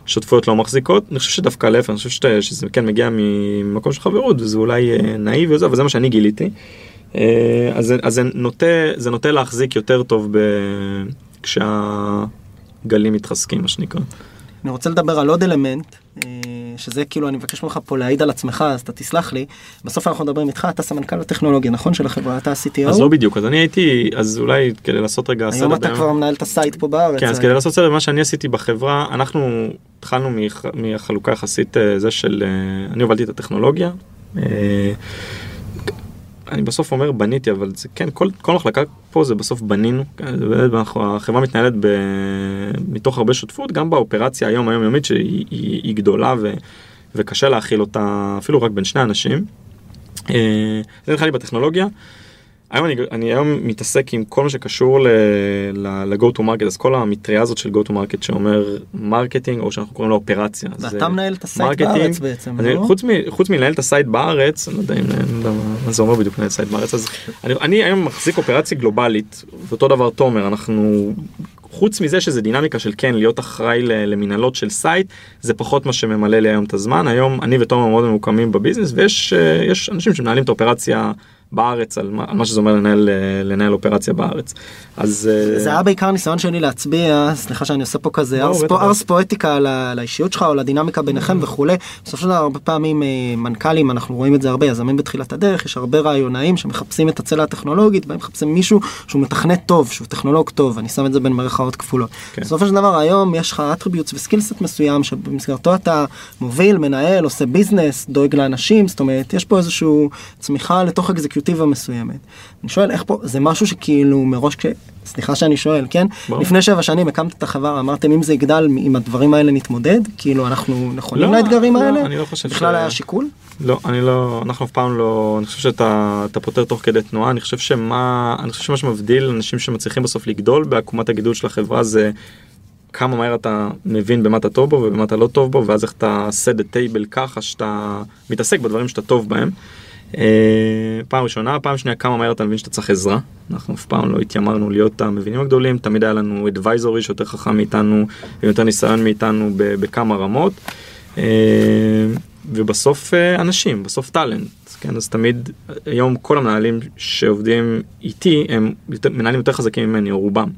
שותפויות לא מחזיקות. אני חושב שדווקא להפך, אני חושב שזה כן מגיע ממקום של חברות וזה אולי אה, נאיבי וזה, אבל זה מה שאני גיליתי. אה, אז, זה- אז זה נוטה, זה נוטה להחזיק יותר טוב ב... כשהגלים מתחזקים, מה שנקרא. אני רוצה לדבר על עוד אלמנט, אה, שזה כאילו, אני מבקש ממך פה להעיד על עצמך, אז אתה תסלח לי. בסוף אנחנו מדברים איתך, אתה סמנכ"ל הטכנולוגיה, נכון? של החברה, אתה ה-CTO. אז לא בדיוק, אז אני הייתי, אז אולי כדי לעשות רגע סדר. היום אתה בין- כבר מנהל את ה site פה בארץ. כן, אז אה, כדי לעשות סדר, מה שאני עשיתי בחברה, אנחנו התחלנו מח- מהחלוקה יחסית זה של, אני הובלתי את הטכנולוגיה. אני בסוף אומר בניתי, אבל זה כן, כל, כל מחלקה פה זה בסוף בנינו. החברה מתנהלת ב, מתוך הרבה שותפות, גם באופרציה היום היומיומית שהיא היא, היא גדולה ו, וקשה להכיל אותה אפילו רק בין שני אנשים. אה, זה נראה לי בטכנולוגיה. היום אני, אני היום מתעסק עם כל מה שקשור ל-go to market, אז כל המטריה הזאת של go to market שאומר marketing, או שאנחנו קוראים לה אופרציה. ואתה מנהל את ה site marketing. בארץ בעצם, אני, לא? חוץ, מ, חוץ מלנהל את ה site בארץ, אני לא יודע, אם, אני לא יודע מה, זה אומר בדיוק לנהל site בארץ, אז אני, אני היום מחזיק אופרציה גלובלית, ואותו דבר תומר, אנחנו, חוץ מזה שזה דינמיקה של כן להיות אחראי למנהלות של site, זה פחות מה שממלא לי היום את הזמן, היום אני ותומר מאוד ממוקמים ב business, ויש אה, אנשים שמנהלים את האופרציה בארץ, על מה, על מה שזה אומר לנהל, אה, לנהל אופרציה בארץ. אז... אה, זה היה בעיקר ניסיון שלי להצביע, סליחה שאני עושה פה כזה לא, ארס פואטיקה על האישיות שלך או לדינמיקה ביניכם וכולי. בסופו של דבר הרבה פעמים אה, מנכ"לים, אנחנו רואים את זה הרבה, יזמים בתחילת הדרך, יש הרבה רעיונאים שמחפשים את הצלע הטכנולוגית, והם מחפשים מישהו שהוא מתכנת טוב, שהוא טכנולוג טוב, אני שם את זה בין מרכאות כפולות. כן. בסופו של דבר היום יש לך attributes ו skillset מסוים שבמסגרתו אתה מוביל, מנהל, עושה business, דואג לאנשים, זאת אומרת יש פה איזושהי צמיחה לתוך executive מסוימת. אני שואל איך פה, זה משהו שכאילו מראש כש... סליחה שאני שואל, כן? ברור. לפני שבע שנים הקמת את החברה, אמרתם אם זה יגדל, עם הדברים האלה נתמודד? כאילו אנחנו נכונים לא, לאתגרים לא, האלה? אני לא חושב בכלל ש- היה שיקול? לא, אני לא, אנחנו אף פעם לא, אני חושב שאתה אתה פותר תוך כדי תנועה, אני חושב שמה, אני חושב שמה שמבדיל אנשים שמצליחים בסוף לגדול בעקומת הגידול של החברה זה כמה מהר אתה מבין במה אתה טוב בו ובמה אתה לא טוב בו, ואז איך אתה set the table ככה שאתה מתעסק בדברים שאתה טוב בהם. אה, פעם ראשונה, פעם שנייה כמה מהר אתה מבין שאתה צריך עזרה. אנחנו אף פעם לא התיימרנו להיות המבינים הגדולים, תמיד היה לנו advisory שיותר חכם מאיתנו, עם יותר ניסיון מאיתנו בכמה רמות. אה, ובסוף אה, אנשים, בסוף טאלנט, כן, אז תמיד, היום כל המנהלים שעובדים איתי הם יותר, מנהלים יותר חזקים ממני, או רובם.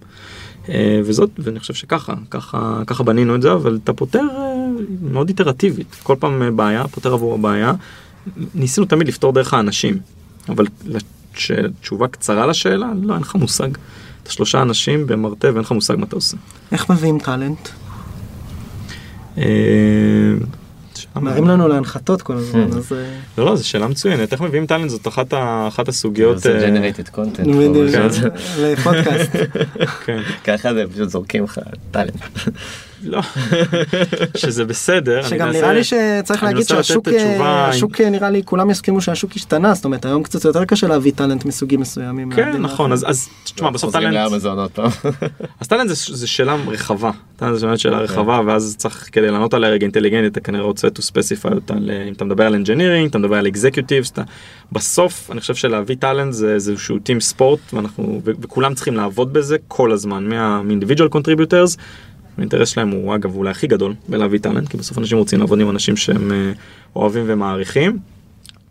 וזאת, ואני חושב שככה, ככה, ככה בנינו את זה, אבל אתה פותר מאוד איטרטיבית, כל פעם בעיה, פותר עבור הבעיה. ניסינו תמיד לפתור דרך האנשים, אבל לש- תשובה קצרה לשאלה, לא, אין לך מושג. אתה שלושה אנשים במרתף ואין לך מושג מה אתה עושה. איך מביאים טאלנט? אה, מראים לנו להנחתות כל הזמן, Hmm. אז... אה, לא, לא, זו שאלה מצוינת. איך מביאים טאלנט זאת אחת, הסוגיות... זה אה, generated content. בדיוק, כן. לפודקאסט. כן. ככה זה פשוט זורקים לך טאלנט. לא, שזה בסדר. שגם מנסה- נראה לי שצריך להגיד שהשוק, אה, עם- אה, נראה לי כולם יסכימו שהשוק השתנה, זאת אומרת היום קצת יותר קשה להביא טאלנט מסוגים מסוימים. כן, נכון. אז, אז תשמע, בסוף חוזרים טאלנט. אז טאלנט זה, זה שאלה רחבה. טאלנט זה באמת שאלה אוקיי. רחבה, ואז צריך, כדי לענות עליה רגע אינטליגנטית, אתה כנראה רוצה to specify אותה, ל- אם אתה מדבר על engineering, אתה מדבר על executives. בסוף, אני חושב שלהביא טאלנט זה איזשהו טים ספורט, ואנחנו, וכולם צריכים לעבוד בזה כל הזמן, מה- מ-individual contributors. האינטרס שלהם הוא אגב אולי הכי גדול בלהביא טאלנט, כי בסוף אנשים רוצים לעבוד עם אנשים שהם אה, אוהבים ומעריכים.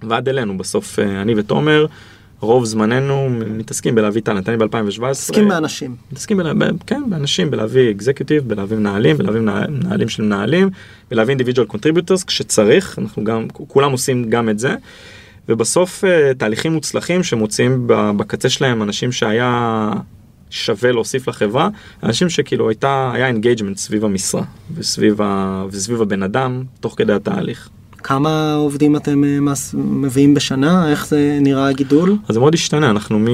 ועד אלינו בסוף אה, אני ותומר רוב זמננו מתעסקים בלהביא טאלנט, אני ב-2017. מסכים באנשים. מתעסקים ב, ב, כן, באנשים, בלהביא אקזקיוטיב, בלהביא מנהלים, בלהביא מנהל- מנהלים של מנהלים, בלהביא individual contributors כשצריך, אנחנו גם, כולם עושים גם את זה. ובסוף אה, תהליכים מוצלחים שמוצאים בקצה שלהם אנשים שהיה שווה להוסיף לחברה, אנשים שכאילו הייתה, היה engagement סביב המשרה וסביב, ה, וסביב הבן אדם תוך כדי התהליך. כמה עובדים אתם אה, מביאים בשנה? איך זה נראה הגידול? אז זה מאוד השתנה, אנחנו מ...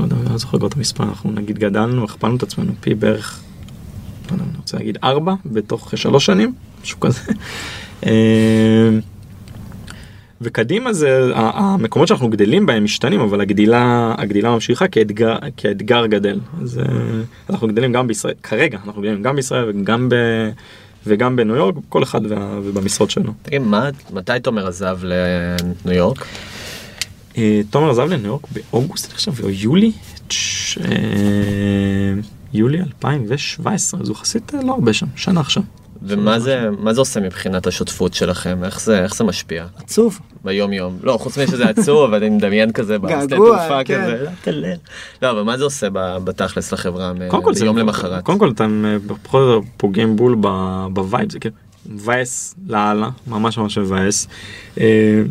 לא יודע, לא זוכר את המספר, אנחנו נגיד גדלנו, הכפלנו את עצמנו פי בערך, לא יודע, אני רוצה להגיד ארבע בתוך שלוש שנים, משהו כזה. וקדימה זה, המקומות שאנחנו גדלים בהם משתנים, אבל הגדילה, הגדילה ממשיכה כאתגר, כאתגר גדל. אז אה, אנחנו גדלים גם בישראל, כרגע אנחנו גדלים גם בישראל וגם, ב, וגם בניו יורק, כל אחד וה, ובמשרות שלו. תגיד, מה- מתי תומר עזב לניו יורק? אה, תומר עזב לניו יורק באוגוסט אני חושב, או יולי, תש- אה, יולי 2017, אז הוא יחסית לא הרבה שם, שנה עכשיו. ומה זה, מה זה עושה מבחינת השותפות שלכם? איך זה, איך זה משפיע? עצוב. ביום יום. לא, חוץ מזה שזה עצוב, אבל אני מדמיין כזה בשדה געגוע, תעופה כן. כזה. לא. לא, אבל מה זה עושה בתכלס לחברה מ- קודם כל זה, ביום למחרת? קודם כל אתם אה, בכל זאת פוגעים בול ב-vibe, זה כאילו מבאס לאללה, ממש ממש מבאס. אה,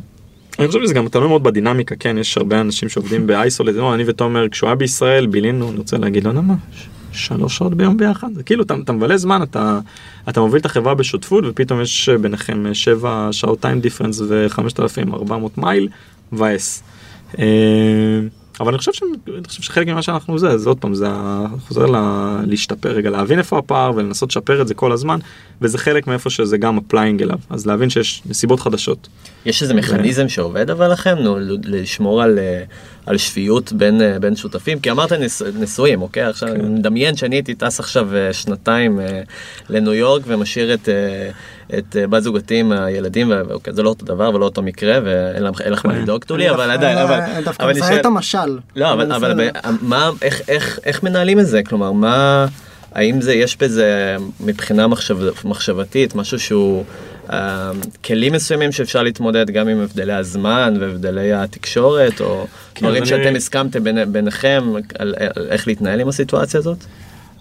אני חושב שזה גם תלוי מאוד בדינמיקה, כן, יש הרבה אנשים שעובדים באייסולט, לא, אני ותומר, כשהוא היה בישראל, בילינו, אני רוצה להגיד, לא יודע מה, שלוש שעות ביום ביחד, זה כאילו, אתה, אתה מבלה זמן, אתה, אתה מוביל את החברה בשותפות, ופתאום יש ביניכם אה, שבע שעות טיים דיפרנס ו-5,400 מייל, מבאס. אבל אני חושב, ש... אני חושב שחלק ממה שאנחנו זה, זה עוד פעם, זה חוזר ל... להשתפר רגע, להבין איפה הפער ולנסות לשפר את זה כל הזמן, וזה חלק מאיפה שזה גם appealing אליו, אז להבין שיש נסיבות חדשות. יש איזה מכניזם שעובד אבל לכם, נו, לשמור על, אה, על שפיות בין, אה, בין שותפים? כי אמרת נ, נשואים, אוקיי? עכשיו אני מדמיין שאני הייתי טס עכשיו אה, שנתיים לניו יורק ומשאיר את, את אה, בת זוגתי עם הילדים, ואוקיי, זה לא אותו דבר ולא אותו מקרה ואין לך- מה כן. לדאוג תולי, אבל אני עדיין, אבל... אני דווקא אני מזהה את המשל. לא, אבל. מה, איך, איך, איך מנהלים את זה? כלומר, מה, האם זה, יש בזה מבחינה מחשב, מחשבתית, משהו שהוא, אה, כלים מסוימים שאפשר להתמודד גם עם הבדלי הזמן והבדלי התקשורת, או כן, דברים אז שאתם אני- הסכמתם בין, ביניכם על, על איך להתנהל עם הסיטואציה הזאת?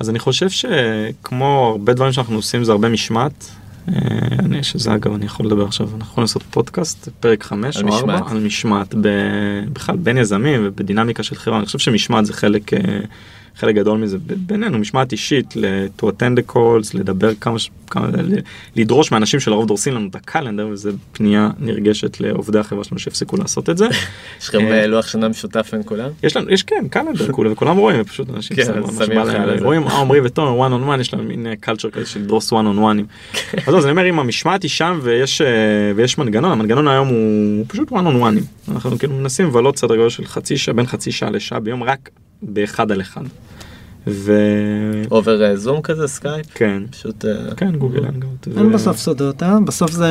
אז אני חושב שכמו הרבה דברים שאנחנו עושים זה הרבה משמעת. אה, אני, שזה אגב אני יכול לדבר עכשיו אנחנו יכולים לעשות פודקאסט פרק 5 על או 4 משמעת. על משמעת ב, בכלל בין יזמים ובדינמיקה של חברה אני חושב שמשמעת זה חלק אה, חלק גדול מזה בינינו משמעת אישית ל- to attend the calls לדבר כמה, ש- כמה לדרוש מאנשים שלרוב דורסים לנו את הקלנדר וזה פנייה נרגשת לעובדי החברה שלנו שיפסיקו לעשות את זה. יש לכם אה, אה, לוח שנה משותף בין כולם? יש לנו, יש כן, קלנדר כולה, וכולם רואים, פשוט אנשים כן. רואים, אה, עמרי ותומר, one on one, יש להם מין קלצ'ר כזה של דרוס one on one. אז לא, אז אני אומר, אם המשמעת היא שם ויש, אה, ויש מנגנון, המנגנון היום הוא פשוט one on one. אנחנו כאילו מנסים לבלות סדר גודל של חצי שעה, בין חצי שעה לשעה ביום, רק באחד על אחד. וכן, over זום כזה, סקייפ? כן, פשוט... אה, כן, גוגל הנגאוט. אין בסוף סודות, אה? בסוף זה...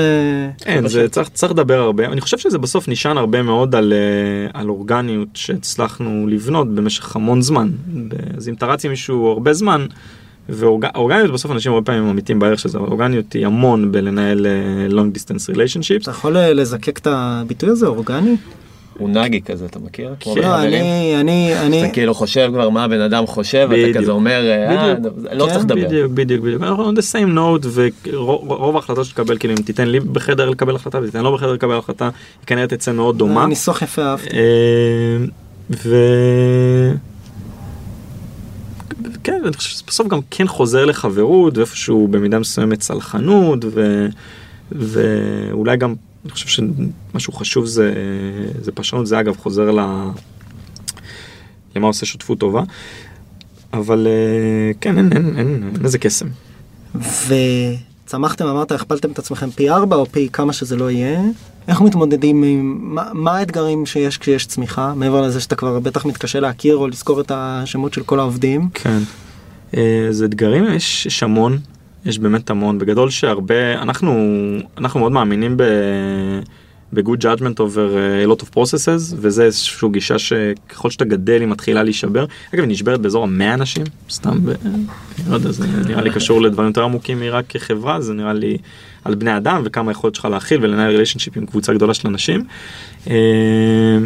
אין, זה צריך, צריך לדבר הרבה, אני חושב שזה בסוף נשען הרבה מאוד על, אה, על אורגניות שהצלחנו לבנות במשך המון זמן. אז אם אתה רץ עם מישהו הרבה זמן, ואורגניות בסוף אנשים הרבה פעמים ממעיטים בערך של זה, אבל אורגניות היא המון בלנהל אה, long distance relationships. אתה יכול אה, לזקק את הביטוי הזה, אורגני? הוא נאגי כזה, אתה מכיר? כמו כן. לא, בחברים? אני, אני, אני... אתה כאילו חושב כבר מה הבן אדם חושב, בדיוק. כזה אומר, אה, בדיוק. לא כן, צריך לדבר. בדיוק, בדיוק, בדיוק. אנחנו on the same note, ורוב ההחלטות שתקבל, כאילו אם תיתן לי בחדר לקבל החלטה ותיתן לו בחדר לקבל החלטה, היא כנראה תצא מאוד דומה. ניסוח יפה אהבתי. אה, ו... כן, אני חושב שבסוף גם כן חוזר לחברות ואיפשהו במידה מסוימת צלחנות ו... ואולי גם אני חושב שמשהו חשוב זה, זה פשטנות זה אגב חוזר ל... למה עושה שותפות טובה. אבל אה, כן אין, אין, אין, אין איזה קסם. וצמחתם, אמרת, הכפלתם את עצמכם פי ארבע או פי כמה שזה לא יהיה. איך מתמודדים עם... מה, מה האתגרים שיש כשיש צמיחה? מעבר לזה שאתה כבר בטח מתקשה להכיר או לזכור את השמות של כל העובדים. כן. אה, זה אתגרים, יש, יש המון, יש באמת המון. בגדול שהרבה, אנחנו, אנחנו מאוד מאמינים ב... ב-good judgment over uh, a lot of processes, וזה איזושהי גישה שככל שאתה גדל היא מתחילה להישבר. אגב, היא נשברת באזור המאה אנשים, סתם, ב... לא יודע, זה נראה לי קשור לדברים יותר עמוקים מרק כחברה, זה נראה לי על בני אדם וכמה היכולת שלך להכיל ולנהל ריליישנשיפ עם קבוצה גדולה של אנשים. אה,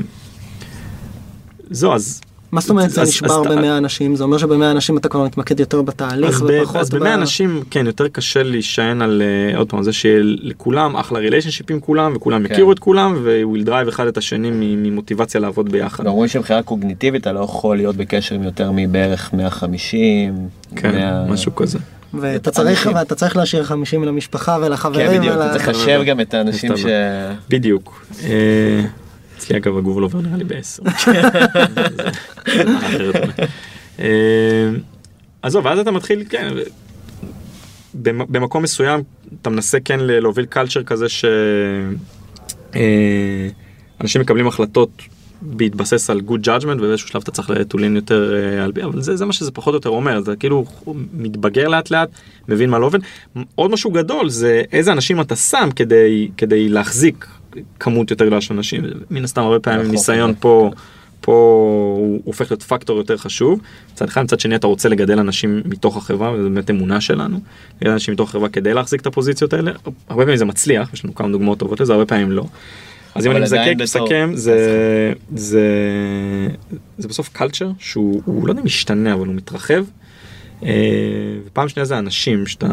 זהו, אז מה זאת אומרת זה נשבר במאה אנשים? זה אומר שבמאה אנשים אתה כבר מתמקד יותר בתהליך ופחות אז במאה אנשים כן יותר קשה להישען על אה, עוד פעם זה שיהיה לכולם אחלה ריליישנשיפ עם כולם וכולם כן. יכירו את כולם ו-will drive אחד את השני ממוטיבציה לעבוד ביחד. גם אומרים שמבחינה קוגניטיבית אתה לא יכול להיות בקשר עם יותר מבערך 150. כן, 100 משהו כזה. ואתה צריך. ואתה צריך להשאיר 50 למשפחה כן ולחברים. בדיוק, ול- אתה צריך לחשב גם את האנשים ש... בדיוק. אצלי אגב הגוגל עובר נראה לי בעשר. אה, עזוב ואז אתה מתחיל כן. במ- במקום מסוים אתה מנסה כן להוביל קלצ'ר כזה ש... אה, מקבלים החלטות בהתבסס על good judgment ובאיזשהו שלב אתה צריך לטולין יותר אה, על בי אבל זה, זה מה שזה פחות או יותר אומר זה כאילו מתבגר לאט לאט מבין מה לא עובד. עוד משהו גדול זה איזה אנשים אתה שם כדי כדי להחזיק כמות יותר גדולה של אנשים מן הסתם הרבה פעמים נכון, ניסיון נכון. פה. פה הוא הופך להיות פקטור יותר חשוב. מצד אחד, מצד שני אתה רוצה לגדל אנשים מתוך החברה, וזו באמת אמונה שלנו. לגדל אנשים מתוך החברה כדי להחזיק את הפוזיציות האלה. הרבה פעמים זה מצליח, יש לנו כמה דוגמאות טובות לזה, הרבה פעמים לא. אז אם אני מזקק, מסכם, זה, זה, זה בסוף קלצ'ר שהוא הוא לא יודע אם משתנה, אבל הוא מתרחב. אה, ופעם שנייה זה אנשים שאתה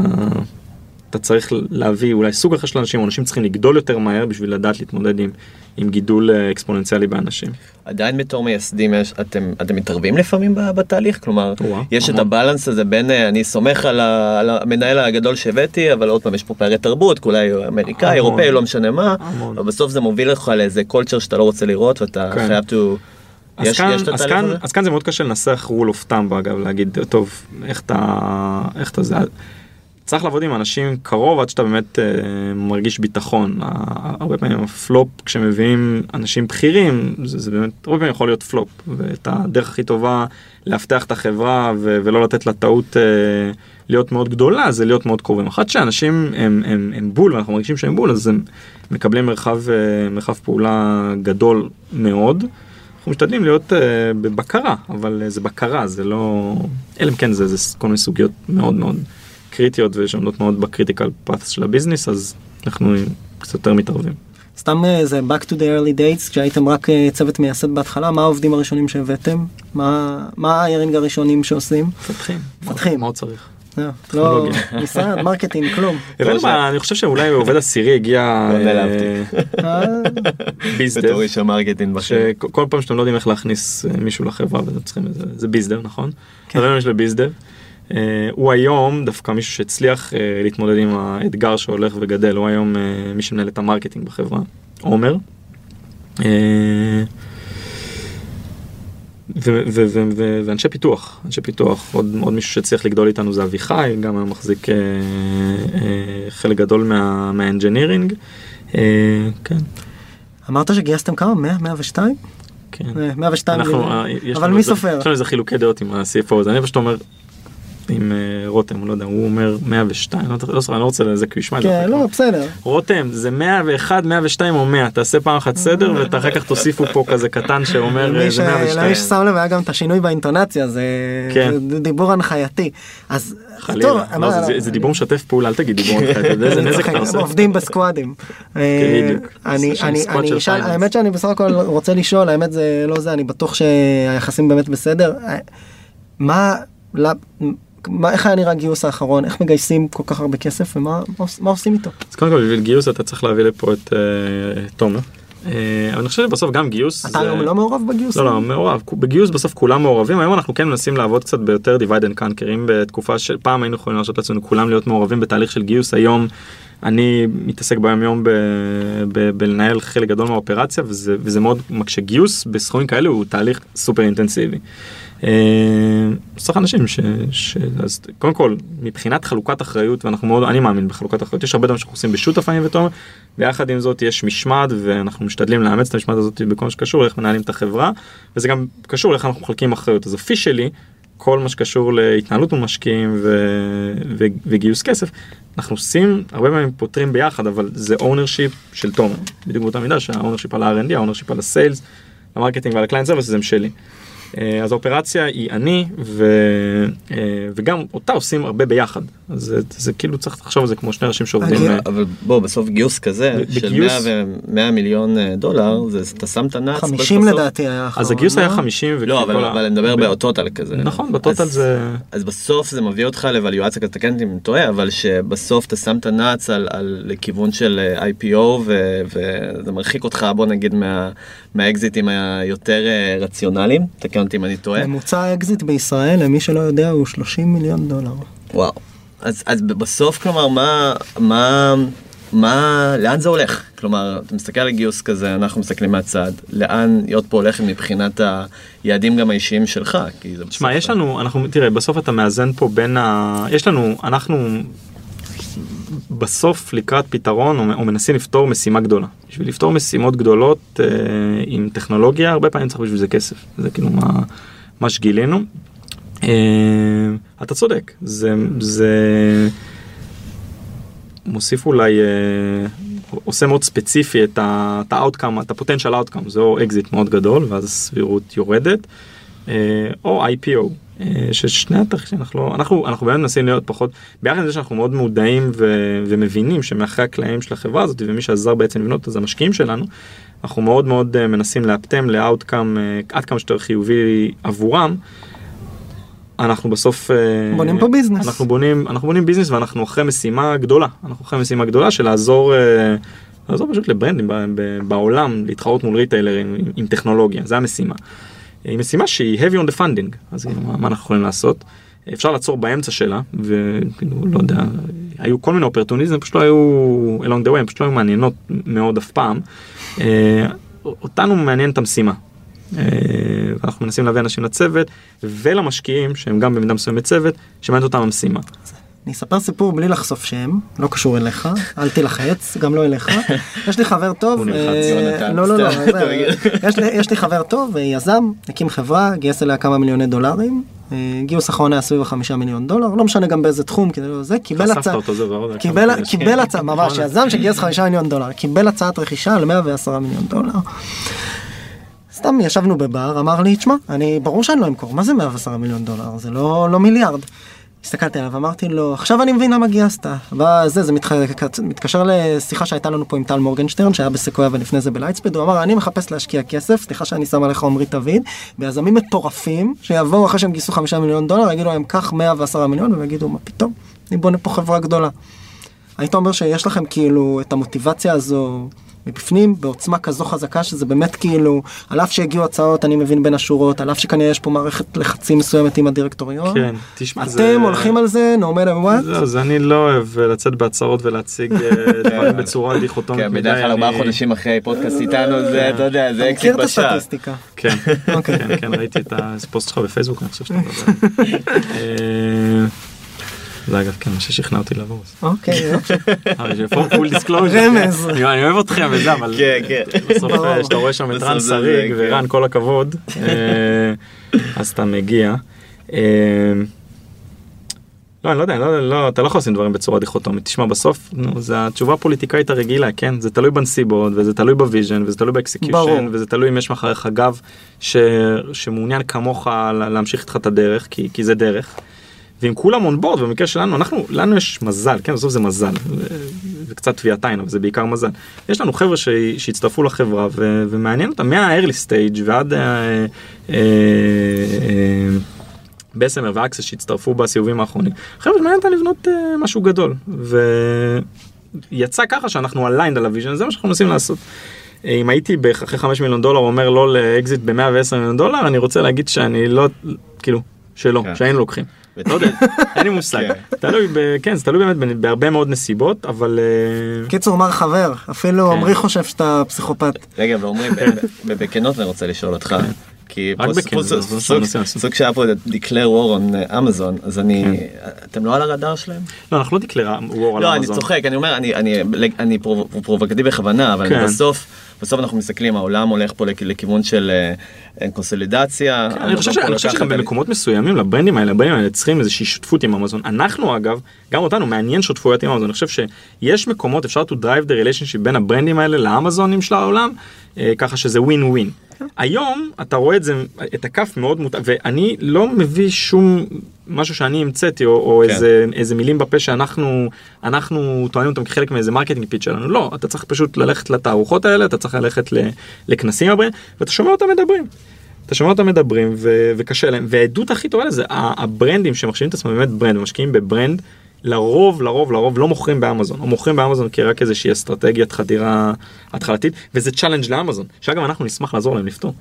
אתה צריך להביא אולי סוג אחר של אנשים, אנשים צריכים לגדול יותר מהר בשביל לדעת להתמודד עם, עם גידול אה, אקספוננציאלי באנשים. עדיין בתור מייסדים יש, אתם, אתם מתערבים לפעמים בתהליך? כלומר, וואו, יש את המון. הבלנס הזה בין אה, אני סומך על, ה, על המנהל הגדול שהבאתי, אבל עוד פעם יש פה פערי תרבות, הוא אמריקאי. אירופאי, לא משנה מה, המון. אבל בסוף זה מוביל לך לאיזה קולצ'ר שאתה לא רוצה לראות ואתה כן. חייב to... אז, יש, כאן, יש את אז, כאן? אז כאן זה מאוד קשה לנסח rule of thumb אגב להגיד טוב איך אתה איך אתה זה צריך לעבוד עם אנשים קרוב עד שאתה באמת אה, מרגיש ביטחון הרבה פעמים הפלופ כשמביאים אנשים בכירים זה, זה באמת הרבה פעמים יכול להיות פלופ ואת הדרך הכי טובה לאבטח את החברה ו- ולא לתת לה טעות אה, להיות מאוד גדולה זה להיות מאוד קרובים אחת שאנשים הם, הם, הם בול ואנחנו מרגישים שהם בול אז הם מקבלים מרחב אה, מרחב פעולה גדול מאוד. אנחנו משתדלים להיות uh, בבקרה, אבל uh, זה בקרה, זה לא... אלא אם כן זה, זה כל מיני סוגיות מאוד מאוד קריטיות ושעומדות מאוד ב-critical path של ה-business, אז אנחנו קצת יותר מתערבים. סתם אה, זה back to the early days כשהייתם רק אה, צוות מייסד בהתחלה מה העובדים הראשונים שהבאתם מה מה ההירינג הראשונים שעושים. מפתחים. מפתחים. מה עוד צריך? זהו, לא. משרד marketing כלום. אני חושב שאולי עובד עשירי הגיע לא נעלבתי. אה, bizdev, בתור איש ה-marketing בכיר. שכל פעם שאתם לא יודעים איך להכניס אה, מישהו לחברה ואתם צריכים, זה- זה bizdev נכון? כן. יש ל-bizdev. אה, הוא היום דווקא מישהו שהצליח אה, להתמודד עם האתגר שהולך וגדל, הוא היום אה, מי שמנהל את ה-marketing בחברה, עומר. אה, ואנשי פיתוח, אנשי פיתוח, עוד, עוד מישהו שהצליח לגדול איתנו זה אביחי, גם היום מחזיק אה, אה, חלק גדול מה- מהאנג'ינירינג. אה, כן, אמרת שגייסתם כמה 100 102 כן. אה, 102 אנחנו, מיליון. אה, אבל מי סופר? יש לנו איזה חילוקי דעות עם ה-CFO הזה, אני פשוט אומר, עם אה, רותם, לא יודע, הוא אומר 102, לא לא זוכר, אני לא רוצה לזה, כי הוא ישמע את זה. כן לא. בסדר. רותם, זה 101, 102 או 100, תעשה פעם אחת סדר ואתה אחר כך תוסיפו פה כזה קטן שאומר למי אה, ש- זה למי 102. ששם לב היה גם את השינוי באינטונציה זה כן. דיבור הנחייתי. אז טוב, חלילה, לא, זה- דיבור משתף פעולה, אל תגיד דיבור יודע איזה נזק אתה עושה. עובדים בסקואדים. אה, אשאל פייננס. האמת שאני בסך הכל רוצה לשאול האמת זה לא זה אני בטוח שהיחסים באמת בסדר. אה, מה מה איך היה נראה הגיוס האחרון איך מגייסים כל כך הרבה כסף ומה מה מה עושים איתו. אז קודם כל בשביל גיוס אתה צריך להביא לפה את אה, תומר. אה, אבל אני חושב שבסוף גם גיוס. אתה זה- היום לא מעורב בגיוס? לא, לא, מעורב. בגיוס בסוף כולם מעורבים, היום אנחנו כן מנסים לעבוד קצת ביותר divide and conquer. אם בתקופה של פעם היינו יכולים להרשות לעצמנו כולם להיות מעורבים בתהליך של גיוס, היום אני מתעסק ביום יום ב- ב- בלנהל חלק גדול מהאופרציה, וזה, וזה מאוד מקשה. גיוס בסכומים כאלה הוא תהליך סופר אינטנסיבי. אה, צריך אנשים ש, ש... אז קודם כל מבחינת חלוקת אחריות ואנחנו מאוד אני מאמין בחלוקת אחריות יש הרבה דברים שאנחנו עושים בשותף אני ותומר ויחד עם זאת יש משמעת ואנחנו משתדלים לאמץ את המשמעת הזאת בכל מה שקשור לאיך מנהלים את החברה וזה גם קשור לאיך אנחנו מחלקים אחריות אז officially כל מה שקשור להתנהלות מול משקיעים ו... ו... וגיוס כסף אנחנו עושים הרבה פעמים פותרים ביחד אבל זה ownership של תומר בדיוק באותה מידה שה-ownership על ה-R&D ה-ownership על ה-sales ה-marketing ועל ה-client service הם שלי. אה, אז האופרציה היא אני, ו, אה, וגם אותה עושים הרבה ביחד. אז זה, זה כאילו צריך לחשוב על זה כמו שני אנשים שעובדים. אני- אה, אבל בוא, בסוף גיוס כזה ב- של בגיוס- 100 ו- 100 מיליון דולר, זה אתה שם את הנאץ. 50 בסוף- לדעתי היה האחרון. אז הגיוס היה לא? 50. לא, אבל אבל אני מדבר ב-total כזה. נכון, ב-total אז- זה... אז בסוף זה מביא אותך לוולואציה כזאת, תקן אותי אם אני טועה, אבל שבסוף אתה שם את הנאץ על, על לכיוון של IPO ו, וזה מרחיק אותך בוא נגיד מה, מהאקזיטים היותר אה, רציונליים, תקן אותי אם אני טועה. ממוצע האקזיט בישראל למי שלא יודע הוא 30 מיליון דולר. וואו. אז, אז בסוף כלומר מה, מה, מה, לאן זה הולך? כלומר, אתה מסתכל על גיוס כזה, אנחנו מסתכלים מהצד, לאן להיות פה הולך מבחינת היעדים גם האישיים שלך? כי זה תשמע, בסוף- יש לנו, אנחנו, תראה, בסוף אתה מאזן פה בין ה... יש לנו, אנחנו בסוף לקראת פתרון או, מנסים לפתור משימה גדולה. בשביל לפתור משימות גדולות אה, עם טכנולוגיה, הרבה פעמים צריך בשביל זה כסף. זה כאילו מה, מה שגילינו. אה, אתה צודק, זה, זה מוסיף אולי, אה, עושה מאוד ספציפי את ה-outcome, את ה-potential outcome, זה או אקזיט מאוד גדול ואז הסבירות יורדת, אה, או IPO. אה, ששני התרחישים אנחנו לא אנחנו אנחנו באמת מנסים להיות פחות ביחד עם זה שאנחנו מאוד מודעים ו, ומבינים שמאחורי הקלעים של החברה הזאת ומי שעזר בעצם לבנות את זה המשקיעים שלנו אנחנו מאוד מאוד אה, מנסים לאפטם ל-outcome עד כמה שיותר חיובי עבורם. אנחנו בסוף אה, בונים פה business. אנחנו בונים אנחנו בונים business ואנחנו אחרי משימה גדולה אנחנו אחרי משימה גדולה של לעזור. אה, לעזור פשוט לברנדים בעולם להתחרות מול ריטיילרים עם, עם טכנולוגיה זה המשימה. היא משימה שהיא heavy on the funding אז מה, מה אנחנו יכולים לעשות אפשר לעצור באמצע שלה וכאילו לא יודע היו כל מיני opportunities פשוט לא היו along the way פשוט לא היו מעניינות מאוד אף פעם. אה, אותנו מעניין את המשימה. אה, ואנחנו מנסים להביא אנשים לצוות ולמשקיעים שהם גם במידה מסוימת צוות שמעניין אותם המשימה. אני אספר סיפור בלי לחשוף שם, לא קשור אליך, אל תילחץ, גם לא אליך. יש לי חבר טוב, אה, לא לא לא, יש לי- חבר טוב, אה, יזם, הקים חברה, גייס אליה כמה מיליוני דולרים, אה, גיוס אחרון היה סביב החמישה מיליון דולר, לא משנה גם באיזה תחום, כי זה לא זה, קיבל הצעה. קיבל. הצעה, ממש, נכון. יזם שגייס חמישה מיליון דולר, קיבל הצעת רכישה על 110 מיליון דולר. סתם ישבנו בבר, אמר לי, תשמע, אני, ברור שאני לא אמכור, מה זה 110 מיליון דולר? זה לא, לא מיליארד. הסתכלתי עליו, אמרתי לו, עכשיו אני מבין למה גייסת. וזה, זה מתח... מתקשר לשיחה שהייתה לנו פה עם טל מורגנשטרן, שהיה בסקויה ולפני זה בלייטספיד, הוא אמר, אני מחפש להשקיע כסף, סליחה שאני שם עליך עמרי תביד, ביזמים מטורפים, שיבואו אחרי שהם גייסו חמישה מיליון דולר, יגידו להם, קח 110 מיליון, ויגידו, מה פתאום, אני בונה פה חברה גדולה. היית אומר שיש לכם כאילו את המוטיבציה הזו מבפנים בעוצמה כזו חזקה שזה באמת כאילו על אף שהגיעו הצעות אני מבין בין השורות על אף שכנראה יש פה מערכת לחצים מסוימת עם הדירקטוריון. כן, תשמע, אתם זה- הולכים על זה no matter what. זהו, זה אני לא אוהב אה, לצאת בהצהרות ולהציג אה, דברים בצורה דיכוטומית כן, בדרך כלל ארבעה חודשים אחרי פודקאסט איתנו זה, אתה יודע, זה אתה אקזיט מכיר את בשער. הסטטיסטיקה. כן, אוקיי. כן, כן, ראיתי את הפוסט שלך בפייסבוק, אני חושב שאתה מדבר. אה, זה אגב, כן, מה ששכנע אותי לעבור. אוקיי. יופי. full disclosure. רמז. אני אוהב אתכם וזה, אבל כן, כן. בסוף. אה, כשאתה רואה שם את רן שריג כן. ורן כל הכבוד, אה, אז אתה מגיע. אה, לא, אני לא יודע, לא, לא, אתה לא יכול לשים דברים בצורה דיכוטומית. תשמע, בסוף, נו, זה התשובה הפוליטיקאית הרגילה, כן? זה תלוי בנסיבות, וזה תלוי ב vision, וזה תלוי. ב execution, וזה תלוי אם יש מאחוריך גב ש... שמעוניין כמוך לה- להמשיך איתך את הדרך, כי, כי זה דרך. ואם כולם on board, במקרה שלנו, אנחנו, לנו יש מזל, כן, בסוף זה מזל, ו- וקצת טביעת עין, אבל זה בעיקר מזל. יש לנו חבר'ה ש- שהצטרפו לחברה, ו- ומעניין אותם מה-early stage ועד אה, אה, אה, בסמר ואקסס שהצטרפו בסיבובים האחרונים. חבר'ה, מעניין אותם לבנות משהו גדול, ויצא ככה שאנחנו aligned על ה vision, זה מה שאנחנו מנסים לעשות. אם הייתי אחרי 5 מיליון דולר אומר לא לאקזיט ב-110 מיליון דולר, אני רוצה להגיד שאני לא, כאילו, שלא, כן. שהיינו לוקחים. לא יודע, אין לי מושג. תלוי, ב- כן, זה תלוי באמת בהרבה מאוד נסיבות, אבל... אה, קיצור מר חבר אפילו כן. עמרי חושב שאתה פסיכופת. רגע, ב- ב- בכנות אני רוצה לשאול אותך. כי בכנות, סוג- שהיה פה declare war on אמזון, אז אני, אתם לא על הרדאר שלהם? לא, אנחנו לא דקלרה וור על לא, אני אמזון. צוחק, אני אומר, אני, אני, אני פרו- פרובוקטיבי בכוונה, אבל כן. בסוף, בסוף אנחנו מסתכלים, העולם הולך פה לכ- לכיוון של אה, קונסולידציה. אני חושב ש- אני חושב שגם במקומות מסוימים לברנדים האלה, הברנדים האלה צריכים איזושהי שותפות עם אמזון. אנחנו אגב, גם אותנו מעניין שותפויות עם אמזון. אני חושב שיש מקומות, אפשר to drive the relationship בין הברנדים האלה לאמזונים של העולם, אה, ככה שזה ווין ווין. היום אתה רואה את זה, את הכף מאוד מותאם, ואני לא מביא שום משהו שאני המצאתי, או, או כן. איזה, איזה מילים בפה שאנחנו אנחנו טוענים אותם כחלק מאיזה marketing pitch שלנו, לא, אתה צריך פשוט ללכת לתערוכות האלה, אתה צריך ללכת לכנסים הבאים, ואתה שומע אותם מדברים. אתה שומע אותם מדברים ו- וקשה להם, והעדות הכי טובה לזה, הברנדים שמחשיבים את עצמם באמת ברנד, ומשקיעים בברנד, לרוב, לרוב, לרוב לא מוכרים באמזון, או מוכרים באמזון כרק איזושהי אסטרטגיית חדירה התחלתית, וזה challenge לאמזון, שאגב אנחנו נשמח לעזור להם לפתור,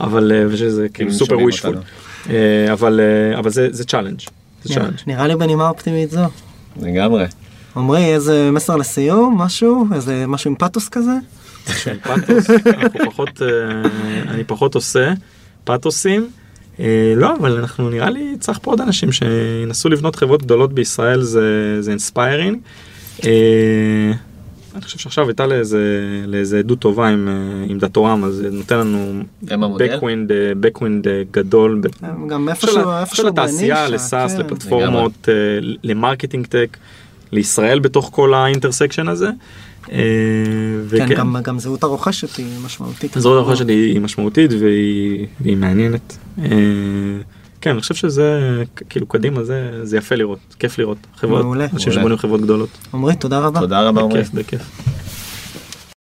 אבל, אה, ושזה כאילו סופר wishful, אותנו. אבל, אה, אבל זה, זה challenge, זה נראה- challenge. נראה לי בנימה אופטימית זו. לגמרי. עמרי איזה מסר לסיום משהו איזה משהו עם פאתוס כזה. פאתוס, אה, אני פחות עושה פאתוסים. אה, לא, אבל אנחנו נראה לי צריך פה עוד אנשים שינסו לבנות חברות גדולות בישראל זה, זה inspiring. אני חושב שעכשיו הייתה לאיזה, לאיזה עדות טובה עם, אה, עם דאטורמה, אז זה נותן לנו? בקווינד, בקווינד גדול. ב- גם איפשהו איפשהו של התעשייה, בנישה, ל SaaS, כן. לפלטפורמות, אה, ל marketing tech, לישראל בתוך כל האינטרסקשן הזה. אה, כן. גם, גם זהות הרוכשת היא משמעותית. הדרכה שלי היא משמעותית והיא, והיא מעניינת. אה, כן, אני חושב שזה, כאילו קדימה זה, זה יפה לראות, כיף לראות. חברות, מעולה. אנשים. שבונים חברות גדולות. עמרי, תודה רבה. תודה רבה עמרי. בכיף, בכיף.